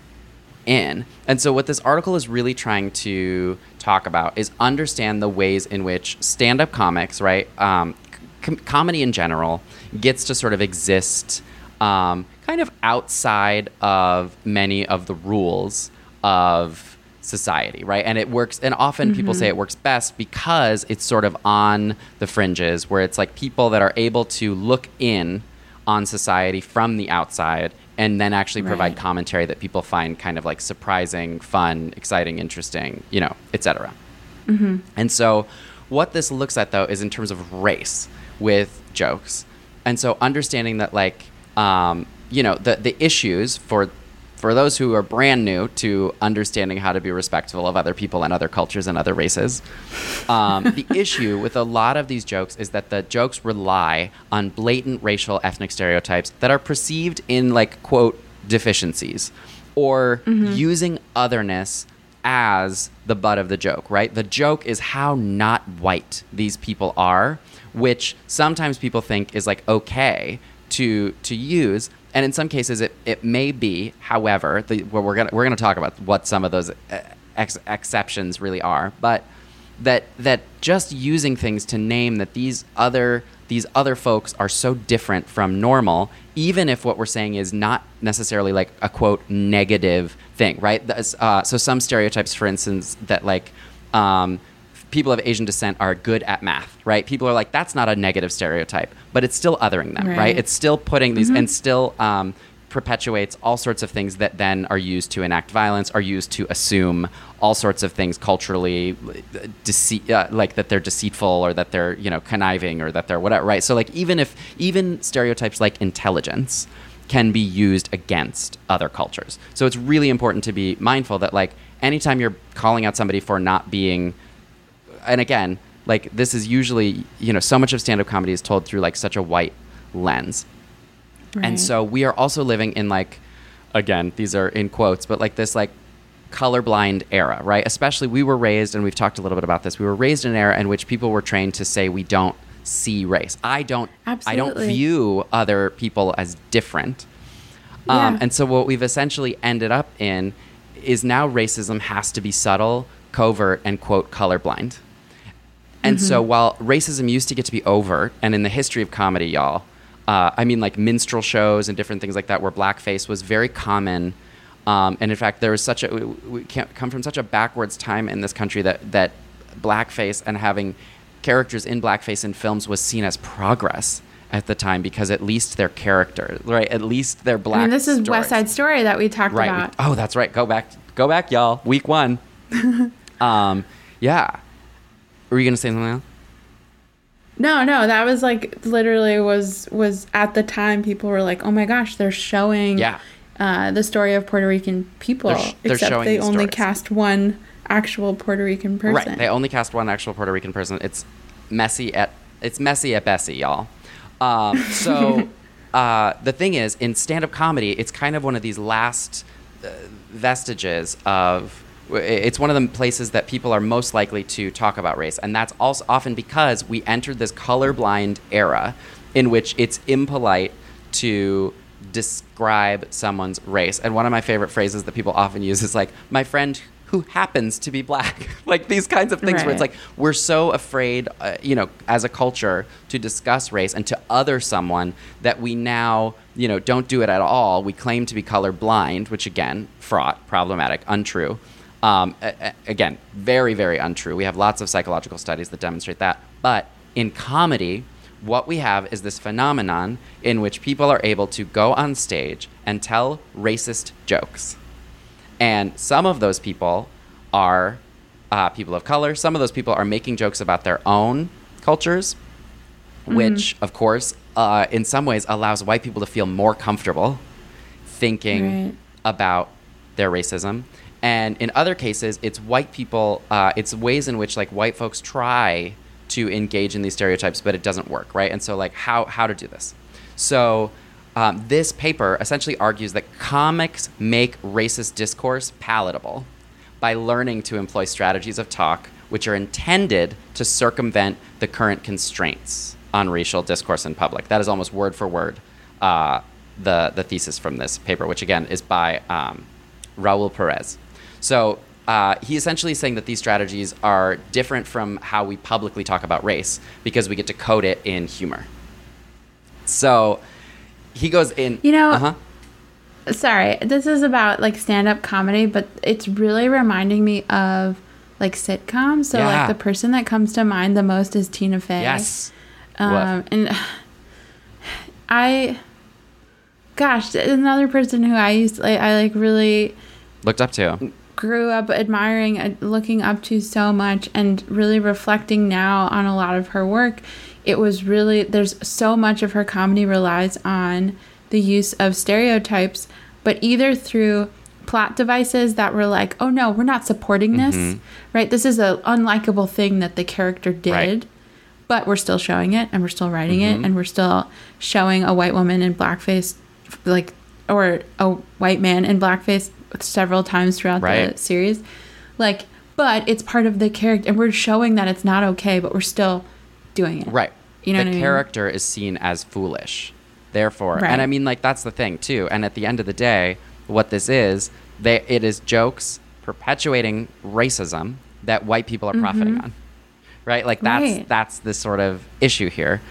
in. And so, what this article is really trying to talk about is understand the ways in which stand up comics, right? Um, com- comedy in general, gets to sort of exist um, kind of outside of many of the rules of society, right? And it works, and often mm-hmm. people say it works best because it's sort of on the fringes where it's like people that are able to look in on society from the outside and then actually provide right. commentary that people find kind of like surprising, fun, exciting, interesting, you know, etc. Mm-hmm. And so, what this looks at though is in terms of race with jokes, and so understanding that like um, you know the the issues for for those who are brand new to understanding how to be respectful of other people and other cultures and other races, um, the issue with a lot of these jokes is that the jokes rely on blatant racial ethnic stereotypes that are perceived in like quote deficiencies or mm-hmm. using otherness as the butt of the joke, right? The joke is how not white these people are, which sometimes people think is like okay to to use and in some cases it, it may be however the, well, we're gonna we're gonna talk about what some of those uh, ex- exceptions really are but that that just using things to name that these other these other folks are so different from normal even if what we're saying is not necessarily like a quote negative thing right? Uh, so some stereotypes for instance that like um, people of Asian descent are good at math, right? People are like, that's not a negative stereotype, but it's still othering them, right? right? It's still putting these mm-hmm. and still um, perpetuates all sorts of things that then are used to enact violence, are used to assume all sorts of things culturally, deceit, uh, like that they're deceitful or that they're you know conniving or that they're whatever, right? So like even if even stereotypes like intelligence can be used against other cultures. So it's really important to be mindful that like anytime you're calling out somebody for not being and again, like this is usually, you know, so much of stand up comedy is told through like such a white lens. Right. And so we are also living in like again, these are in quotes, but like this like colorblind era, right? Especially we were raised and we've talked a little bit about this. We were raised in an era in which people were trained to say we don't see race. I don't Absolutely. I don't view other people as different. Yeah. Um, and so what we've essentially ended up in is now racism has to be subtle, covert, and quote colorblind. And mm-hmm. so while racism used to get to be overt, and in the history of comedy, y'all, uh, I mean, like minstrel shows and different things like that, where blackface was very common. Um, and in fact, there was such a we, we come from such a backwards time in this country that that blackface and having characters in blackface in films was seen as progress at the time because at least their character, right? At least they're black. I mean, this is stories. West Side Story that we talked right. about. We, oh, that's right. Go back, go back, y'all. Week one. um, yeah, were you gonna say something else? No, no, that was like literally was was at the time people were like, "Oh my gosh, they're showing yeah. uh, the story of Puerto Rican people." They're, sh- they're except they only stories. cast one actual Puerto Rican person. Right, they only cast one actual Puerto Rican person. It's messy at it's messy at Bessie, y'all. Um, so uh, the thing is, in stand-up comedy, it's kind of one of these last uh, vestiges of it's one of the places that people are most likely to talk about race and that's also often because we entered this colorblind era in which it's impolite to describe someone's race. And one of my favorite phrases that people often use is like my friend who happens to be black. Like these kinds of things right. where it's like we're so afraid uh, you know as a culture to discuss race and to other someone that we now you know don't do it at all. We claim to be colorblind which again fraught problematic untrue um, a- again, very, very untrue. We have lots of psychological studies that demonstrate that. But in comedy, what we have is this phenomenon in which people are able to go on stage and tell racist jokes. And some of those people are uh, people of color. Some of those people are making jokes about their own cultures, mm-hmm. which, of course, uh, in some ways allows white people to feel more comfortable thinking right. about their racism and in other cases it's white people uh, it's ways in which like white folks try to engage in these stereotypes but it doesn't work right? And so like how how to do this? So um, this paper essentially argues that comics make racist discourse palatable by learning to employ strategies of talk which are intended to circumvent the current constraints on racial discourse in public. That is almost word for word uh, the, the thesis from this paper which again is by um, raul perez so uh, he essentially is saying that these strategies are different from how we publicly talk about race because we get to code it in humor. So he goes in. You know. Uh-huh. Sorry, this is about like stand-up comedy, but it's really reminding me of like sitcoms. So yeah. like the person that comes to mind the most is Tina Fey. Yes. Um, and I, gosh, another person who I used to, like, I like really looked up to grew up admiring and looking up to so much and really reflecting now on a lot of her work it was really there's so much of her comedy relies on the use of stereotypes but either through plot devices that were like, oh no, we're not supporting this, mm-hmm. right? This is an unlikable thing that the character did, right. but we're still showing it and we're still writing mm-hmm. it and we're still showing a white woman in blackface, like, or a white man in blackface several times throughout right. the series. Like, but it's part of the character and we're showing that it's not okay, but we're still doing it. Right. You know, the character I mean? is seen as foolish. Therefore, right. and I mean, like that's the thing too. And at the end of the day, what this is, they, it is jokes perpetuating racism that white people are mm-hmm. profiting on. Right? Like that's right. that's the sort of issue here.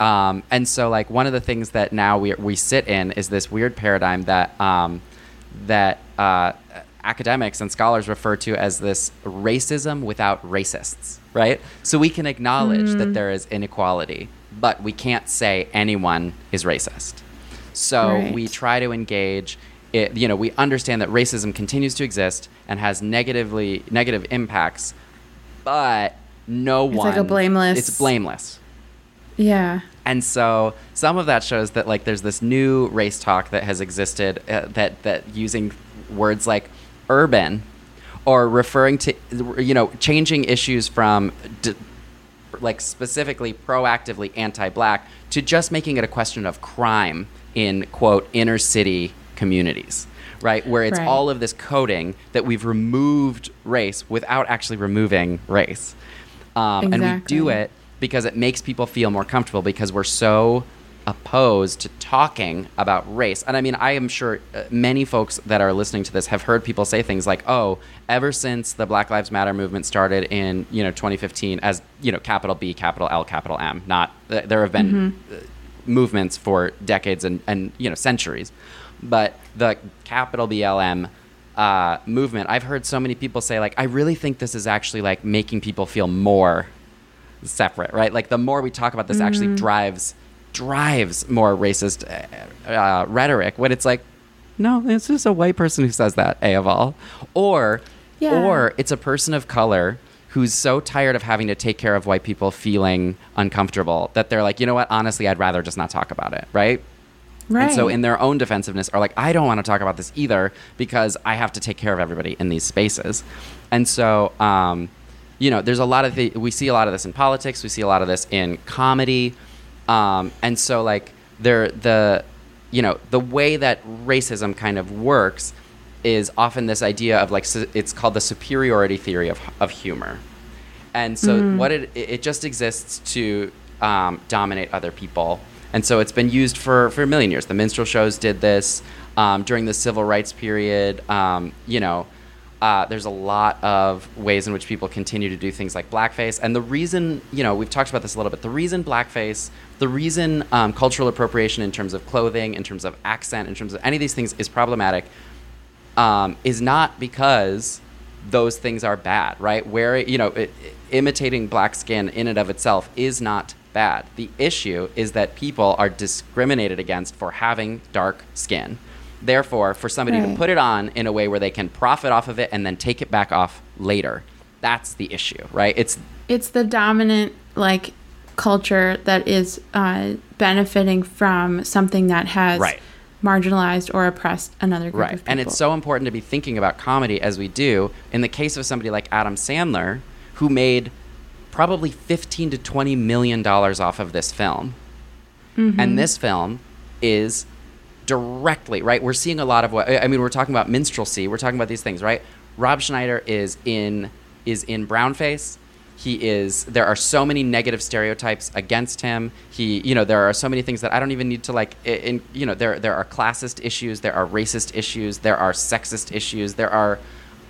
Um, and so like one of the things that now we we sit in is this weird paradigm that um, that uh, academics and scholars refer to as this racism without racists, right? So we can acknowledge mm. that there is inequality, but we can't say anyone is racist. So right. we try to engage it, you know, we understand that racism continues to exist and has negatively negative impacts, but no it's one. It's like a blameless. It's blameless. Yeah. And so some of that shows that like there's this new race talk that has existed uh, that that using words like urban or referring to you know changing issues from d- like specifically proactively anti-black to just making it a question of crime in quote inner city communities, right? Where it's right. all of this coding that we've removed race without actually removing race. Um, exactly. And we do it because it makes people feel more comfortable because we're so opposed to talking about race. And I mean, I am sure uh, many folks that are listening to this have heard people say things like, "Oh, ever since the Black Lives Matter movement started in, you know, 2015 as, you know, capital B, capital L, capital M, not there have been mm-hmm. movements for decades and and, you know, centuries but the capital BLM uh, movement, I've heard so many people say like, I really think this is actually like making people feel more separate, right? Like the more we talk about this, mm-hmm. actually drives drives more racist uh, uh, rhetoric. When it's like, no, it's just a white person who says that, a of all, or yeah. or it's a person of color who's so tired of having to take care of white people feeling uncomfortable that they're like, you know what? Honestly, I'd rather just not talk about it, right? Right. And so, in their own defensiveness, are like, I don't want to talk about this either because I have to take care of everybody in these spaces. And so, um, you know, there's a lot of the, we see a lot of this in politics, we see a lot of this in comedy. Um, and so, like, there, the, you know, the way that racism kind of works is often this idea of like, su- it's called the superiority theory of, of humor. And so, mm. what it, it just exists to um, dominate other people and so it's been used for, for a million years. The minstrel shows did this um, during the civil rights period. Um, you know, uh, there's a lot of ways in which people continue to do things like blackface. And the reason, you know, we've talked about this a little bit. The reason blackface, the reason um, cultural appropriation in terms of clothing, in terms of accent, in terms of any of these things is problematic um, is not because those things are bad, right? Where, you know, it, imitating black skin in and of itself is not bad. The issue is that people are discriminated against for having dark skin. Therefore, for somebody right. to put it on in a way where they can profit off of it and then take it back off later, that's the issue, right? It's it's the dominant like culture that is uh, benefiting from something that has right. marginalized or oppressed another group right. of people. And it's so important to be thinking about comedy as we do. In the case of somebody like Adam Sandler, who made probably 15 to 20 million dollars off of this film. Mm-hmm. And this film is directly, right? We're seeing a lot of what I mean, we're talking about minstrelsy, we're talking about these things, right? Rob Schneider is in is in brownface. He is there are so many negative stereotypes against him. He, you know, there are so many things that I don't even need to like in you know, there there are classist issues, there are racist issues, there are sexist issues, there are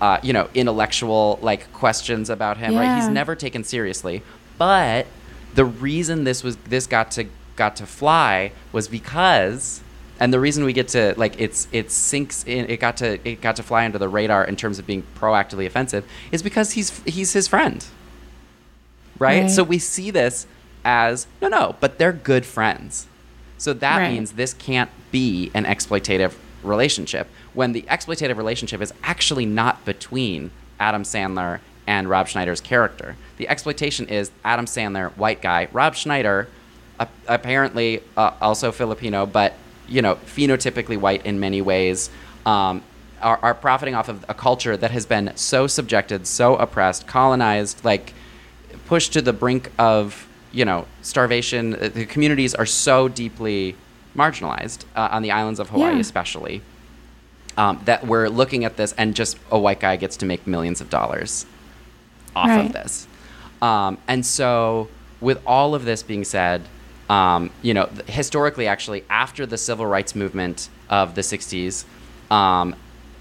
uh, you know, intellectual like questions about him. Yeah. Right? He's never taken seriously. But the reason this was this got to got to fly was because and the reason we get to like it's it sinks in it got to it got to fly under the radar in terms of being proactively offensive is because he's he's his friend right, right. so we see this as no no but they're good friends so that right. means this can't be an exploitative relationship when the exploitative relationship is actually not between Adam Sandler and Rob Schneider's character. The exploitation is Adam Sandler, white guy, Rob Schneider, uh, apparently uh, also Filipino, but you know, phenotypically white in many ways, um, are, are profiting off of a culture that has been so subjected, so oppressed, colonized, like pushed to the brink of, you know, starvation. Uh, the communities are so deeply marginalized uh, on the islands of Hawaii, Yeah. especially. Um, that we're looking at this, and just a white guy gets to make millions of dollars off Right. of this. Um, and so, with all of this being said, um, you know, historically, actually, after the civil rights movement of the '60s, um,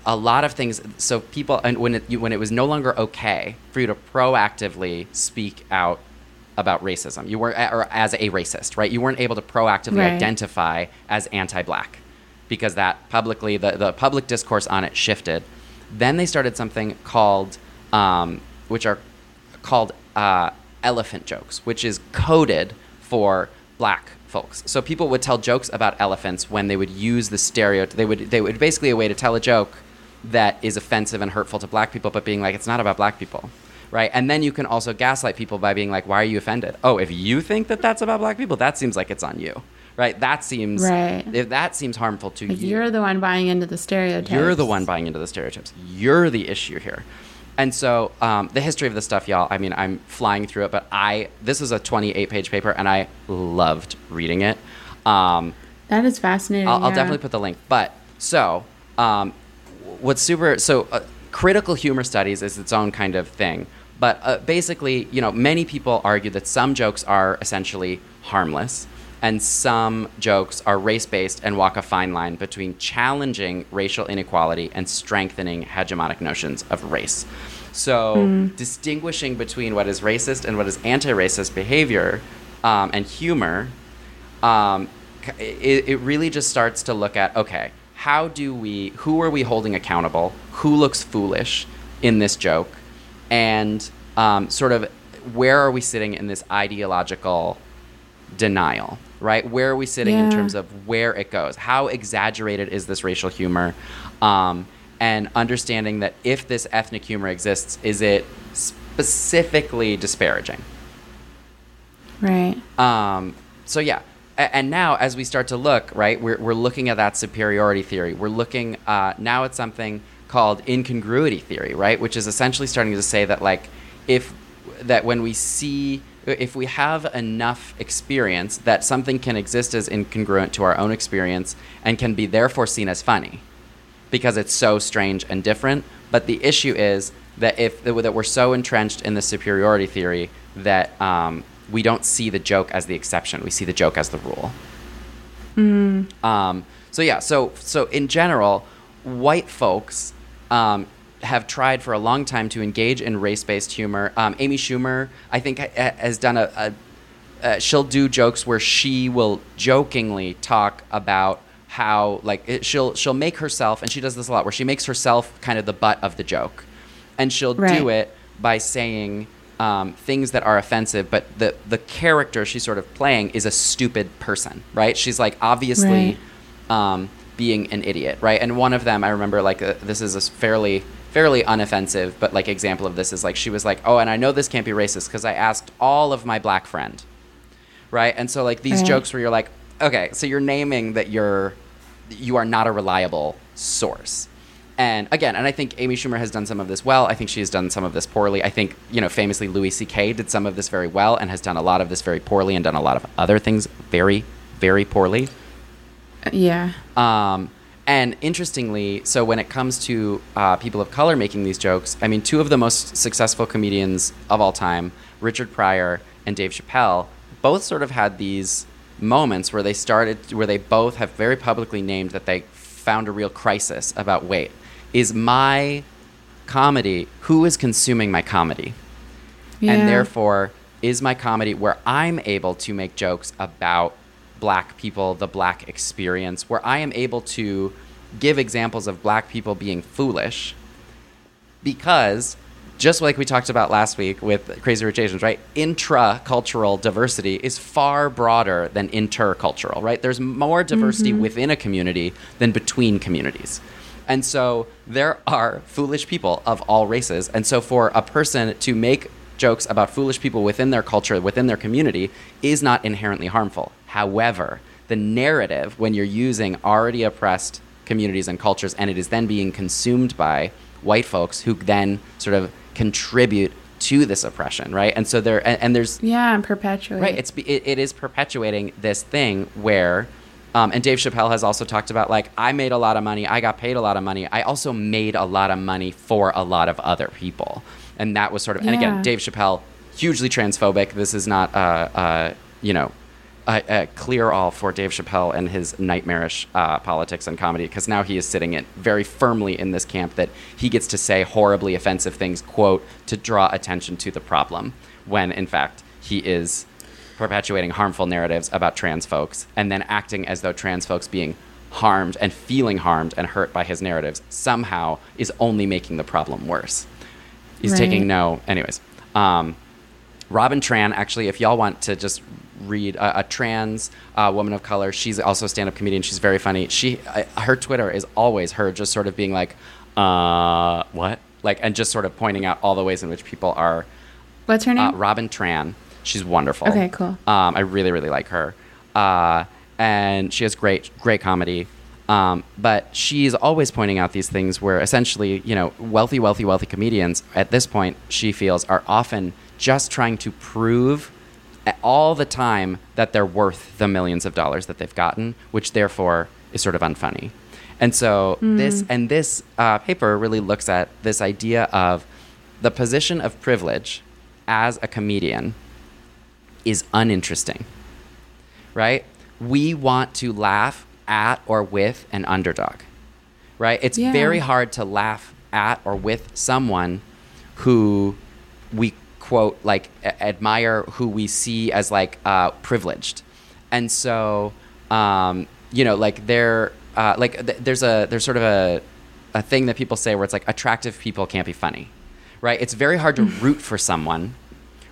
a lot of things. So people, and when it when it was no longer okay for you to proactively speak out about racism, you weren't or as a racist, right? You weren't able to proactively Right. identify as anti-black because that publicly the, the public discourse on it shifted. Then they started something called, um, which are called uh, elephant jokes, which is coded for black folks. So people would tell jokes about elephants when they would use the stereotype. They would they would basically a way to tell a joke that is offensive and hurtful to black people, but being like it's not about black people. Right, and then you can also gaslight people by being like, "Why are you offended? Oh, if you think that that's about black people, that seems like it's on you, right? That seems Right. If that seems harmful to you, you're the one buying into the stereotypes. you're the one buying into the stereotypes. You're the issue here. And so um, the history of this stuff, y'all. I mean, I'm flying through it, but I this is a 28 page paper, and I loved reading it. Um, That is fascinating. I'll, I'll yeah. definitely put the link. But so, um, what's super so uh, critical humor studies is its own kind of thing. But uh, basically, you know, many people argue that some jokes are essentially harmless, and some jokes are race based and walk a fine line between challenging racial inequality and strengthening hegemonic notions of race. So, distinguishing between what is racist and what is anti racist behavior um, and humor um, it, it really just starts to look at okay how do we who are we holding accountable? Who looks foolish in this joke? And um, sort of where are we sitting in this ideological denial right? Where are we sitting in terms of where it goes? How exaggerated is this racial humor? Um, and understanding that if this ethnic humor exists is it specifically disparaging? Right. um, so yeah, A- and now as we start to look, right, we're, we're looking at that superiority theory. We're looking uh, now at something called incongruity theory, right, which is essentially starting to say that like if that when we see if we have enough experience that something can exist as incongruent to our own experience and can be therefore seen as funny because it's so strange and different. But the issue is that if that we're so entrenched in the superiority theory that um, we don't see the joke as the exception, we see the joke as the rule. Um, so yeah, so so in general, white folks um, have tried for a long time to engage in race-based humor. Um, Amy Schumer, I think, ha- ha- has done a. a uh, she'll do jokes where she will jokingly talk about how like it, she'll she'll make herself and she does this a lot where she makes herself kind of the butt of the joke and she'll do it by saying um, things that are offensive but the the character she's sort of playing is a stupid person right she's like obviously um, being an idiot right and one of them i remember like uh, this is a fairly fairly unoffensive but like example of this is like she was like oh and i know this can't be racist because i asked all of my black friend right? And so like these Right. jokes where you're like, okay, so you're naming that you're you are not a reliable source. And again, and I think Amy Schumer has done some of this well. I think she has done some of this poorly. I think, you know, famously Louis C.K. did some of this very well and has done a lot of this very poorly and done a lot of other things very, very poorly. Yeah. Um, and interestingly, so when it comes to uh, people of color making these jokes, I mean, two of the most successful comedians of all time, Richard Pryor and Dave Chappelle, both sort of had these moments where they started, where they both have very publicly named that they found a real crisis about wait, is my comedy, who is consuming my comedy? Yeah. and therefore is my comedy where I'm able to make jokes about black people, the black experience, where I am able to give examples of black people being foolish because just like we talked about last week with Crazy Rich Asians, right? Intra-cultural diversity is far broader than intercultural, right? There's more diversity mm-hmm. within a community than between communities. And so there are foolish people of all races. And so for a person to make jokes about foolish people within their culture, within their community, is not inherently harmful. However, the narrative when you're using already oppressed communities and cultures and it is then being consumed by white folks who then sort of contribute to this oppression, right? And so there, and, and there's yeah, and perpetuate right. It's it, it is perpetuating this thing where, um, and Dave Chappelle has also talked about like I made a lot of money, I got paid a lot of money, I also made a lot of money for a lot of other people, and that was sort of and again Dave Chappelle hugely transphobic. This is not uh, uh, you know a, a, clear all for Dave Chappelle and his nightmarish uh, politics and comedy because now he is sitting it very firmly in this camp that he gets to say horribly offensive things, quote, to draw attention to the problem, when in fact he is perpetuating harmful narratives about trans folks and then acting as though trans folks being harmed and feeling harmed and hurt by his narratives somehow is only making the problem worse. He's right. taking no, anyways. Um, Robin Tran, actually, if y'all want to just read a, a trans uh, woman of color. She's also a stand-up comedian. She's very funny. She uh, her Twitter is always her just sort of being like, uh, what? Like, and just sort of pointing out all the ways in which people are. What's her name? Uh, Robin Tran. She's wonderful. Okay, cool. Um, I really really like her, uh, and she has great great comedy. Um, but she's always pointing out these things where essentially, you know, wealthy, wealthy, wealthy comedians at this point, she feels, are often just trying to prove all the time that they're worth the millions of dollars that they've gotten, which therefore is sort of unfunny. And so mm. this and this uh, paper really looks at this idea of the position of privilege as a comedian is uninteresting, right? We want to laugh at or with an underdog, right? It's yeah. very hard to laugh at or with someone who we quote like a- admire who we see as like uh, privileged and so um, you know like they're uh, like th- there's a there's sort of a a thing that people say where it's like attractive people can't be funny right it's very hard to root for someone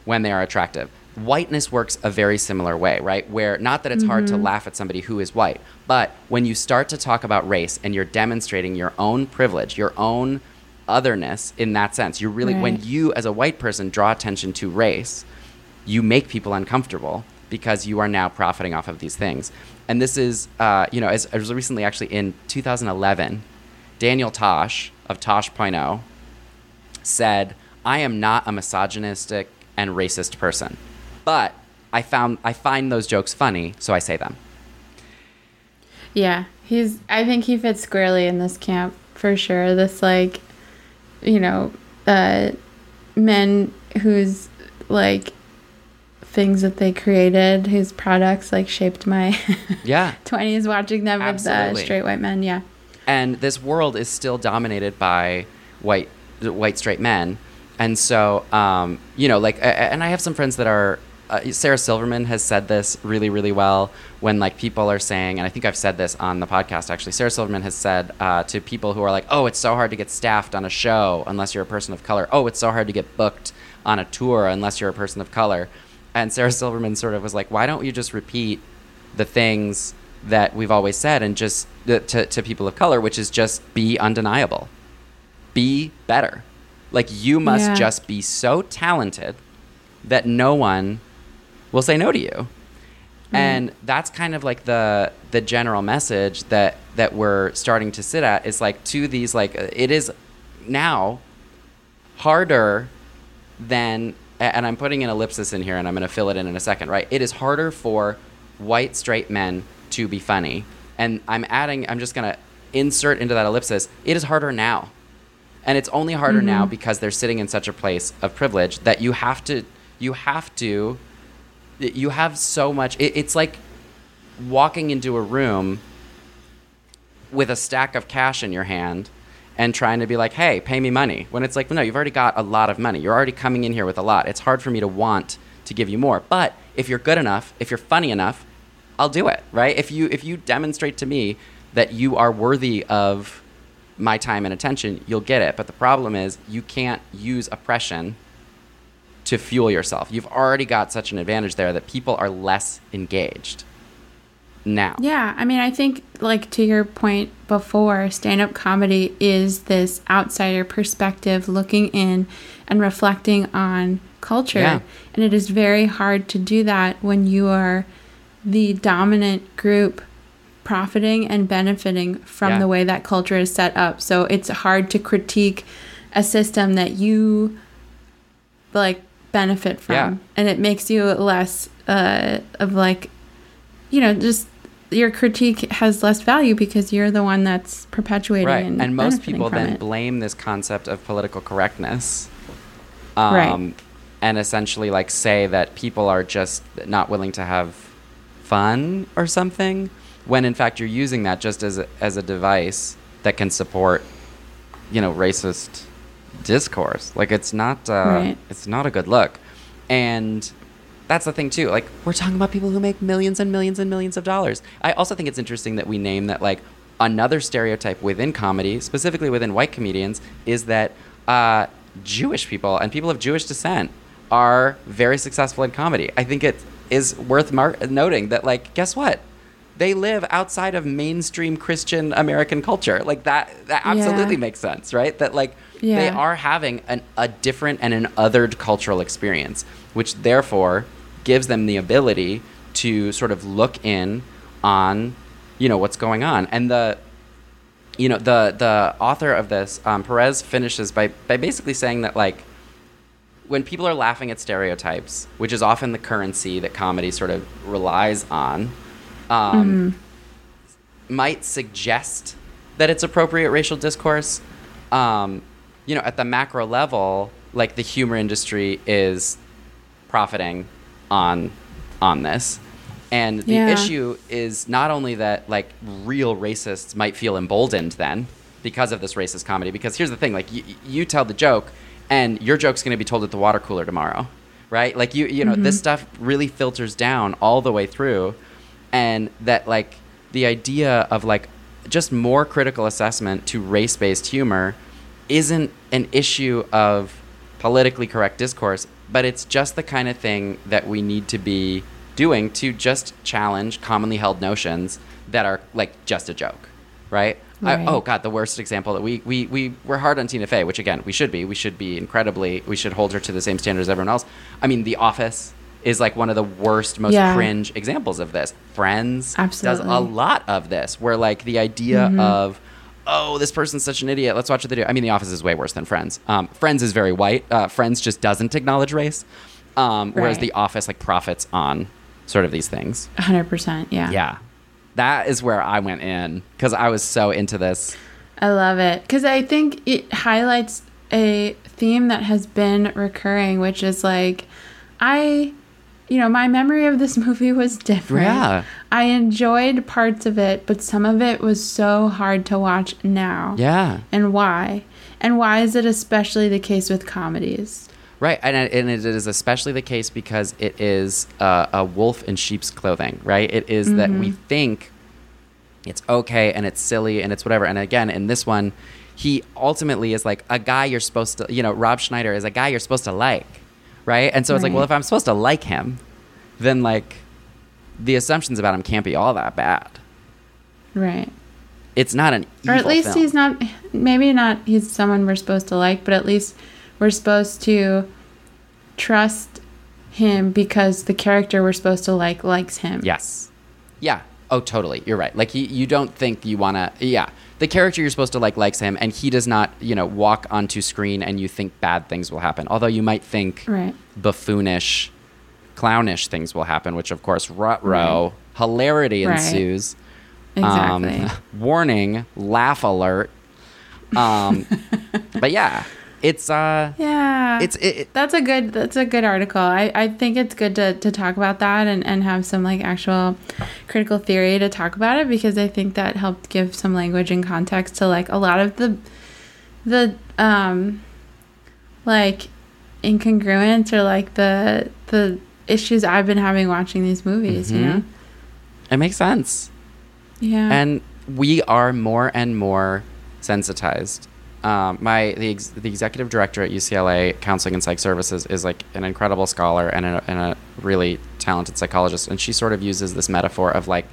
when they are attractive whiteness works a very similar way right where not that it's mm-hmm. hard to mm-hmm. laugh at somebody who is white but when you start to talk about race and you're demonstrating your own privilege your own otherness in that sense. You really, right. when you as a white person draw attention to race, you make people uncomfortable because you are now profiting off of these things. And this is, uh, you know, as, as recently actually in 2011, Daniel Tosh of Tosh.0 said, I am not a misogynistic and racist person, but I found I find those jokes funny, so I say them. Yeah, he's. I think he fits squarely in this camp for sure. This like you know, uh, men whose like things that they created, whose products like shaped my yeah twenties. Watching them Absolutely. with uh, straight white men, yeah. And this world is still dominated by white white straight men, and so um, you know, like, and I have some friends that are uh, Sarah Silverman has said this really, really well when like people are saying, and I think I've said this on the podcast actually. Sarah Silverman has said uh, to people who are like, "Oh, it's so hard to get staffed on a show unless you're a person of color. Oh, it's so hard to get booked on a tour unless you're a person of color." And Sarah Silverman sort of was like, "Why don't you just repeat the things that we've always said and just uh, to to people of color, which is just be undeniable, be better." Like you must yeah. just be so talented that no one will say no to you. Mm. And that's kind of like the the general message that that we're starting to sit at is like to these like it is now harder than and I'm putting an ellipsis in here and I'm going to fill it in in a second, right? It is harder for white straight men to be funny. And I'm adding I'm just going to insert into that ellipsis, it is harder now. And it's only harder mm-hmm. now because they're sitting in such a place of privilege that you have to you have to you have so much. It, it's like walking into a room with a stack of cash in your hand and trying to be like, hey, pay me money. When it's like, no, you've already got a lot of money. You're already coming in here with a lot. It's hard for me to want to give you more. But if you're good enough, if you're funny enough, I'll do it, right? If you if you demonstrate to me that you are worthy of my time and attention, you'll get it. But the problem is you can't use oppression to fuel yourself. You've already got such an advantage there that people are less engaged now. Yeah, I mean, I think like to your point before, stand-up comedy is this outsider perspective looking in and reflecting on culture. Yeah. And it is very hard to do that when you are the dominant group profiting and benefiting from Yeah. the way that culture is set up. So it's hard to critique a system that you like benefit from. Yeah. And it makes you less uh, of like, you know, just your critique has less value because you're the one that's perpetuating right and, and, most people then it. blame this concept of political correctness um, Right. and essentially like say that people are just not willing to have fun or something when in fact you're using that just as a, as a device that can support you know racist discourse. Like it's not uh, Right. it's not a good look. And that's the thing too. Like we're talking about people who make millions and millions and millions of dollars. I also think it's interesting that we name that like another stereotype within comedy specifically within white comedians is that uh, jewish people and people of jewish descent are very successful in comedy. I think it is worth mar- noting that like guess what? They live outside of mainstream christian american culture. Like that that Yeah. absolutely makes sense right? That like they are having an, a different and an othered cultural experience, which therefore gives them the ability to sort of look in on, you know, what's going on. And the, you know, the the author of this, um, Perez, finishes by by basically saying that like, when people are laughing at stereotypes, which is often the currency that comedy sort of relies on, um, might suggest that it's appropriate racial discourse. Um, you know, at the macro level, like the humor industry is profiting on on this. And the Yeah. issue is not only that like real racists might feel emboldened then because of this racist comedy because here's the thing like y- you tell the joke and your joke's going to be told at the water cooler tomorrow right like you you know this mm-hmm. stuff really filters down all the way through and that like the idea of like just more critical assessment to race-based humor isn't an issue of politically correct discourse but it's just the kind of thing that we need to be doing to just challenge commonly held notions that are like just a joke right, I- oh god the worst example that we, we we we're hard on tina fey which again we should be. We should be incredibly we should hold her to the same standards as everyone else. I mean the office is like one of the worst most Yeah. cringe examples of this. Friends does a lot of this where like the idea mm-hmm. of oh this person's such an idiot. Let's watch the video. I mean the office is way worse than friends. Um, friends is very white. Uh, friends just doesn't acknowledge race. Um, whereas the office like profits on sort of these things. 100%. Yeah. yeah. That is where i went in because i was so into this. I love it. Because I think it highlights a theme that has been recurring, which is like, I, you know, my memory of this movie was different. Yeah. I enjoyed parts of it, but some of it was so hard to watch now. yeah And why? And why is it especially the case with comedies? Right, and, and it is especially the case because it is uh, a wolf in sheep's clothing, right? It is that we think it's okay and it's silly and it's whatever. And again, in this one, he ultimately is like a guy you're supposed to, you know, Rob Schneider is a guy you're supposed to like, right? And so it's like, well, if I'm supposed to like him, then like the assumptions about him can't be all that bad. Right. It's not an or at least film. he's not maybe not he's someone we're supposed to like but at least we're supposed to trust him because the character we're supposed to like likes him Yes. Yeah. Oh, totally. You're right. Like he, you don't think you want to. Yeah. The character you're supposed to like likes him, and he does not. You know, walk onto screen, and you think bad things will happen. Although you might think right buffoonish, clownish things will happen, which of course, rut row, hilarity Right. ensues. Um, exactly warning, laugh alert. Um, but yeah, it's uh, yeah it's it, it- that's a good that's a good article i, I think it's good to, to talk about that and, and have some like actual critical theory to talk about it because i think that helped give some language and context to like a lot of the the um like incongruence or like the the issues i've been having watching these movies you Mhm. know it makes sense. yeah and we are more and more sensitized. Um, my the, ex- the executive director at UCLA Counseling and Psych Services is like an incredible scholar and a, and a really talented psychologist, and she sort of uses this metaphor of like,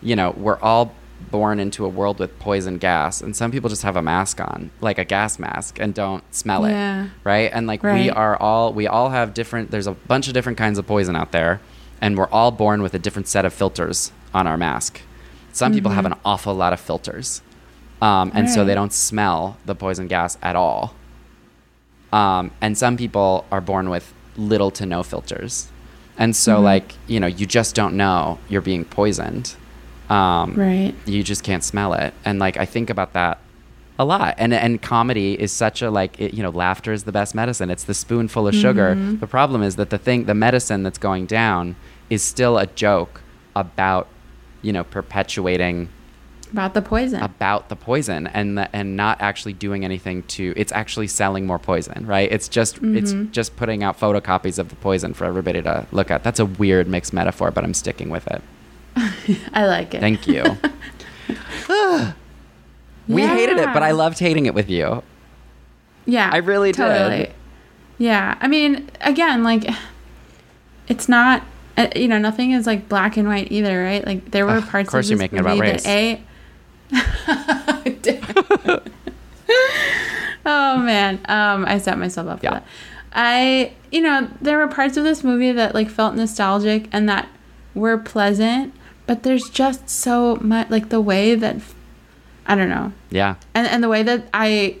you know, we're all born into a world with poison gas, and some people just have a mask on, like a gas mask, and don't smell it, Yeah. right? And like we are all we all have different. There's a bunch of different kinds of poison out there, and we're all born with a different set of filters on our mask. Some mm-hmm. people have an awful lot of filters, um, and right. so they don't smell the poison gas at all. Um, and some people are born with little to no filters, and so mm-hmm. like you know you just don't know you're being poisoned. Um, right. You just can't smell it, and like I think about that a lot and and comedy is such a like it, you know laughter is the best medicine it's the spoonful of sugar mm-hmm. the problem is that the thing the medicine that's going down is still a joke about you know perpetuating about the poison about the poison and the, and not actually doing anything to it's actually selling more poison right it's just mm-hmm. it's just putting out photocopies of the poison for everybody to look at that's a weird mixed metaphor but i'm sticking with it i like it thank you We yeah. hated it, but I loved hating it with you. Yeah. I really totally. did. Yeah. I mean, again, like, it's not, uh, you know, nothing is like black and white either, right? Like, there were parts of, course of this you're making movie it about race. that A. oh, man. Um, I set myself up yeah. for that. I, you know, there were parts of this movie that like felt nostalgic and that were pleasant, but there's just so much, like, the way that I don't know. Yeah. And and the way that I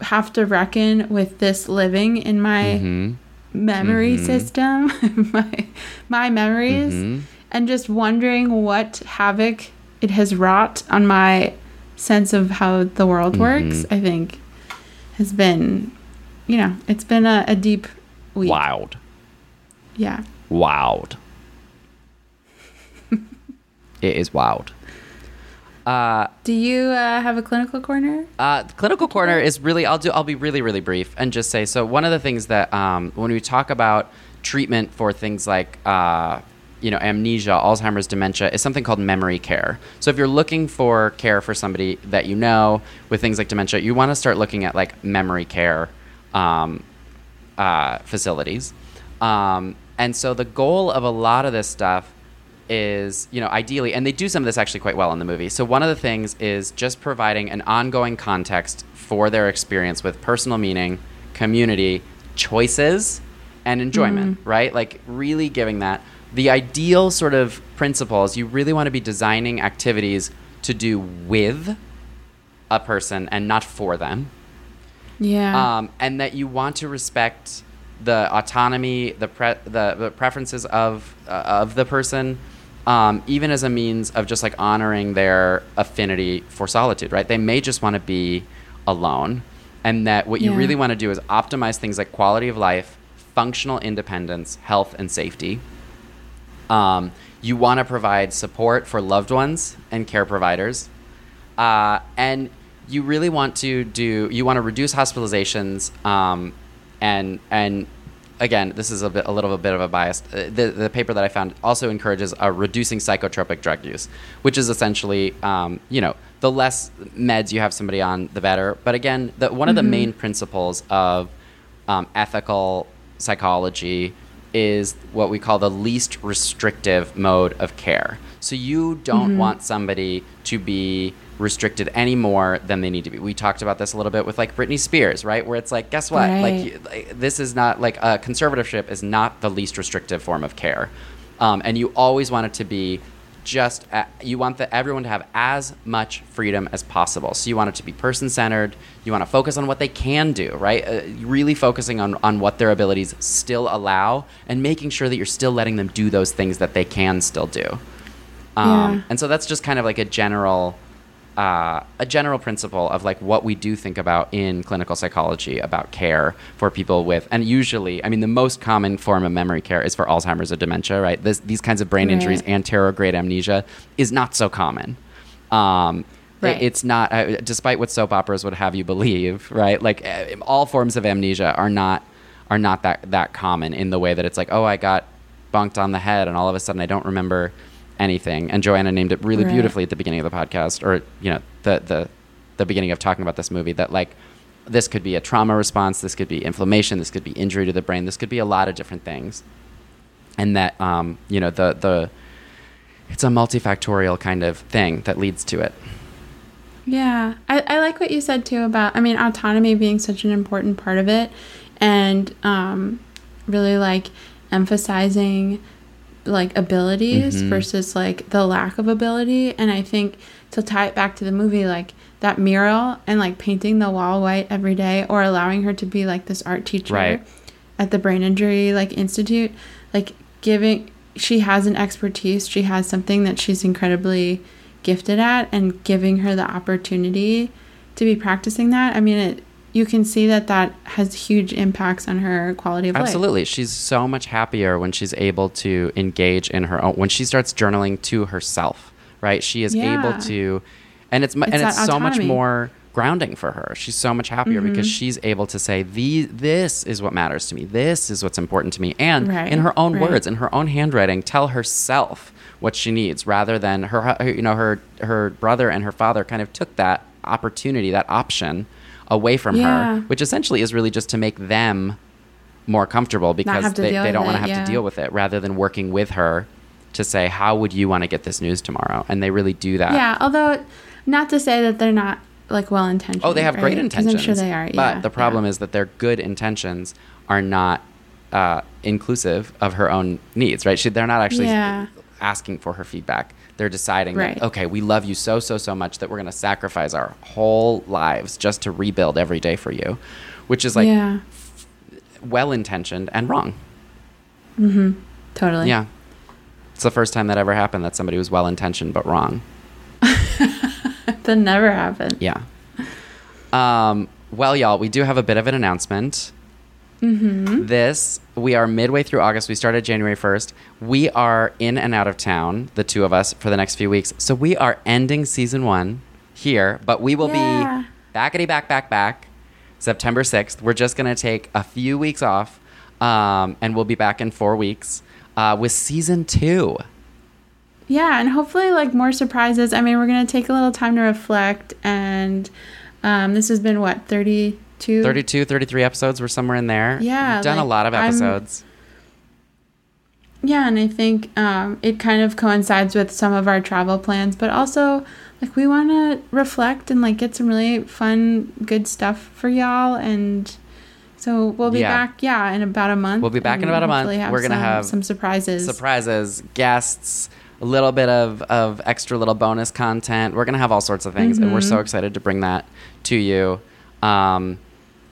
have to reckon with this living in my mm-hmm. memory mm-hmm. system, my my memories, mm-hmm. and just wondering what havoc it has wrought on my sense of how the world mm-hmm. works. I think has been, you know, it's been a, a deep week. Wild. Yeah. Wild. it is wild. Uh, do you uh, have a clinical corner? Uh, clinical corner is really. I'll do. I'll be really, really brief and just say. So one of the things that um, when we talk about treatment for things like uh, you know amnesia, Alzheimer's, dementia, is something called memory care. So if you're looking for care for somebody that you know with things like dementia, you want to start looking at like memory care um, uh, facilities. Um, and so the goal of a lot of this stuff is, you know, ideally, and they do some of this actually quite well in the movie. So one of the things is just providing an ongoing context for their experience with personal meaning, community, choices, and enjoyment, mm. right? Like really giving that. The ideal sort of principles, you really want to be designing activities to do with a person and not for them. Yeah. Um, and that you want to respect the autonomy, the pre- the, the preferences of uh, of the person, um, even as a means of just like honoring their affinity for solitude, right? They may just want to be alone. And that what you yeah. really want to do is optimize things like quality of life, functional independence, health, and safety. Um, you want to provide support for loved ones and care providers. Uh, and you really want to do, you want to reduce hospitalizations um, and, and again, this is a, bit, a little bit of a bias. Uh, the, the paper that I found also encourages uh, reducing psychotropic drug use, which is essentially, um, you know, the less meds you have somebody on, the better. But again, the, one mm-hmm. of the mm-hmm. main principles of um, ethical psychology is what we call the least restrictive mode of care. So you don't mm-hmm. want somebody to be restricted any more than they need to be. We talked about this a little bit with like Britney Spears, right? Where it's like, guess what? Right. Like, like, this is not like a conservatorship is not the least restrictive form of care, um, and you always want it to be just you want the, everyone to have as much freedom as possible. So you want it to be person centered. You want to focus on what they can do, right? Uh, really focusing on on what their abilities still allow, and making sure that you're still letting them do those things that they can still do. Um, yeah. And so that's just kind of like a general uh, a general principle of like what we do think about in clinical psychology about care for people with, and usually, I mean, the most common form of memory care is for Alzheimer's or dementia, right? This, these kinds of brain right. injuries and grade amnesia is not so common. Um, right. it's not, uh, despite what soap operas would have you believe, right? Like uh, all forms of amnesia are not are not that that common in the way that it's like, oh, I got bunked on the head, and all of a sudden I don't remember anything. And Joanna named it really right. beautifully at the beginning of the podcast, or you know, the the the beginning of talking about this movie. That like this could be a trauma response, this could be inflammation, this could be injury to the brain, this could be a lot of different things, and that um, you know the the it's a multifactorial kind of thing that leads to it. Yeah, I, I like what you said too about I mean autonomy being such an important part of it, and um, really like emphasizing like abilities Mm-hmm. versus like the lack of ability. And I think to tie it back to the movie, like that mural and like painting the wall white every day or allowing her to be like this art teacher Right. at the brain injury like institute, like giving she has an expertise, she has something that she's incredibly gifted at and giving her the opportunity to be practicing that. I mean, it you can see that that has huge impacts on her quality of life. Absolutely. She's so much happier when she's able to engage in her own when she starts journaling to herself, right? She is Yeah. able to and it's, It's and it's so much more grounding for her. She's so much happier because Mm-hmm. she's able to say this is what matters to me. This is what's important to me and Right, in her own right. words, in her own handwriting, tell herself what she needs rather than her her- you know her her brother and her father kind of took that opportunity, that option away from Yeah. her, which essentially is really just to make them more comfortable because they, they don't want to have yeah. to deal with it rather than working with her to say how would you want to get this news tomorrow and they really do that Yeah, although not to say that they're not like well intentioned. oh they have great intentions I'm sure they are. but yeah, the problem yeah. is that their good intentions are not uh, inclusive of her own needs right she, they're not actually asking for her feedback they're deciding Right. that okay we love you so so so much that we're going to sacrifice our whole lives just to rebuild every day for you which is like yeah, well intentioned and wrong Mm hmm. totally. Yeah. It's the first time that ever happened that somebody was well intentioned but wrong. that never happened. Yeah. Um, well, y'all, we do have a bit of an announcement. Mm-hmm. This, we are midway through August. We started January 1st. We are in and out of town, the two of us, for the next few weeks. So we are ending season one here, but we will Yeah. be backity back, back, back September 6th. We're just going to take a few weeks off, um, and we'll be back in four weeks uh, with season two. Yeah, and hopefully like more surprises. I mean, we're gonna take a little time to reflect, and um, this has been what 32? 32, 33 episodes. We're somewhere in there. Yeah, We've done a lot of I'm- episodes. Yeah, and I think um, it kind of coincides with some of our travel plans, but also like we want to reflect and like get some really fun, good stuff for y'all, and so we'll be Yeah. back. Yeah, in about a month. We'll be back in about a month. We're gonna some- have some surprises. surprises, guests, a little bit of, of extra little bonus content. We're going to have all sorts of things, and we're Mm-hmm. so excited to bring that to you. Um,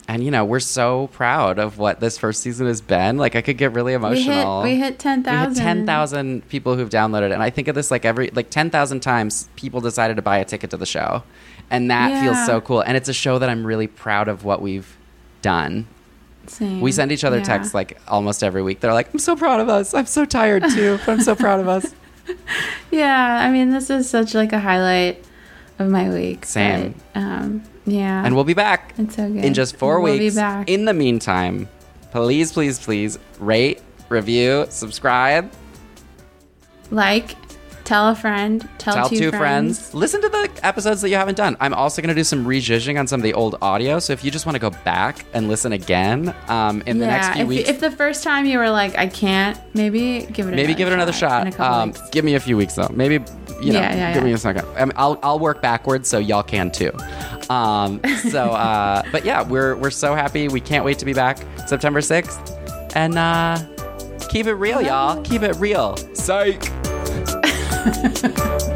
and, you know, we're so proud of what this first season has been. Like, I could get really emotional. we hit ten We hit thousand. 10,000 people who've downloaded it. And I think of this like every, like 10,000 times people decided to buy a ticket to the show. And that feels so cool. And it's a show that I'm really proud of what we've done. Same. We send each other Yeah. texts like almost every week. They're like, I'm so proud of us. I'm so tired too, but I'm so proud of us. Yeah, I mean, this is such like a highlight of my week. Same. but, um, yeah. And we'll be back It's so good. in just 4 We'll be weeks. back. In the meantime, please, please, please rate, review, subscribe, like, tell a friend, tell, tell two, two friends. friends. Listen to the episodes that you haven't done. I'm also going to do some rejudging on some of the old audio. So if you just want to go back and listen again um, in the next few if, weeks, if the first time you were like, I can't, maybe give it. maybe give it another In shot. Um, give me a few weeks though. Maybe you know, Yeah, yeah, give yeah. me a second. I mean, I'll I'll work backwards so y'all can too. Um, so, uh, but yeah, we're we're so happy. We can't wait to be back September sixth, and uh, keep it real, y'all. Keep it real. Psych. Bye.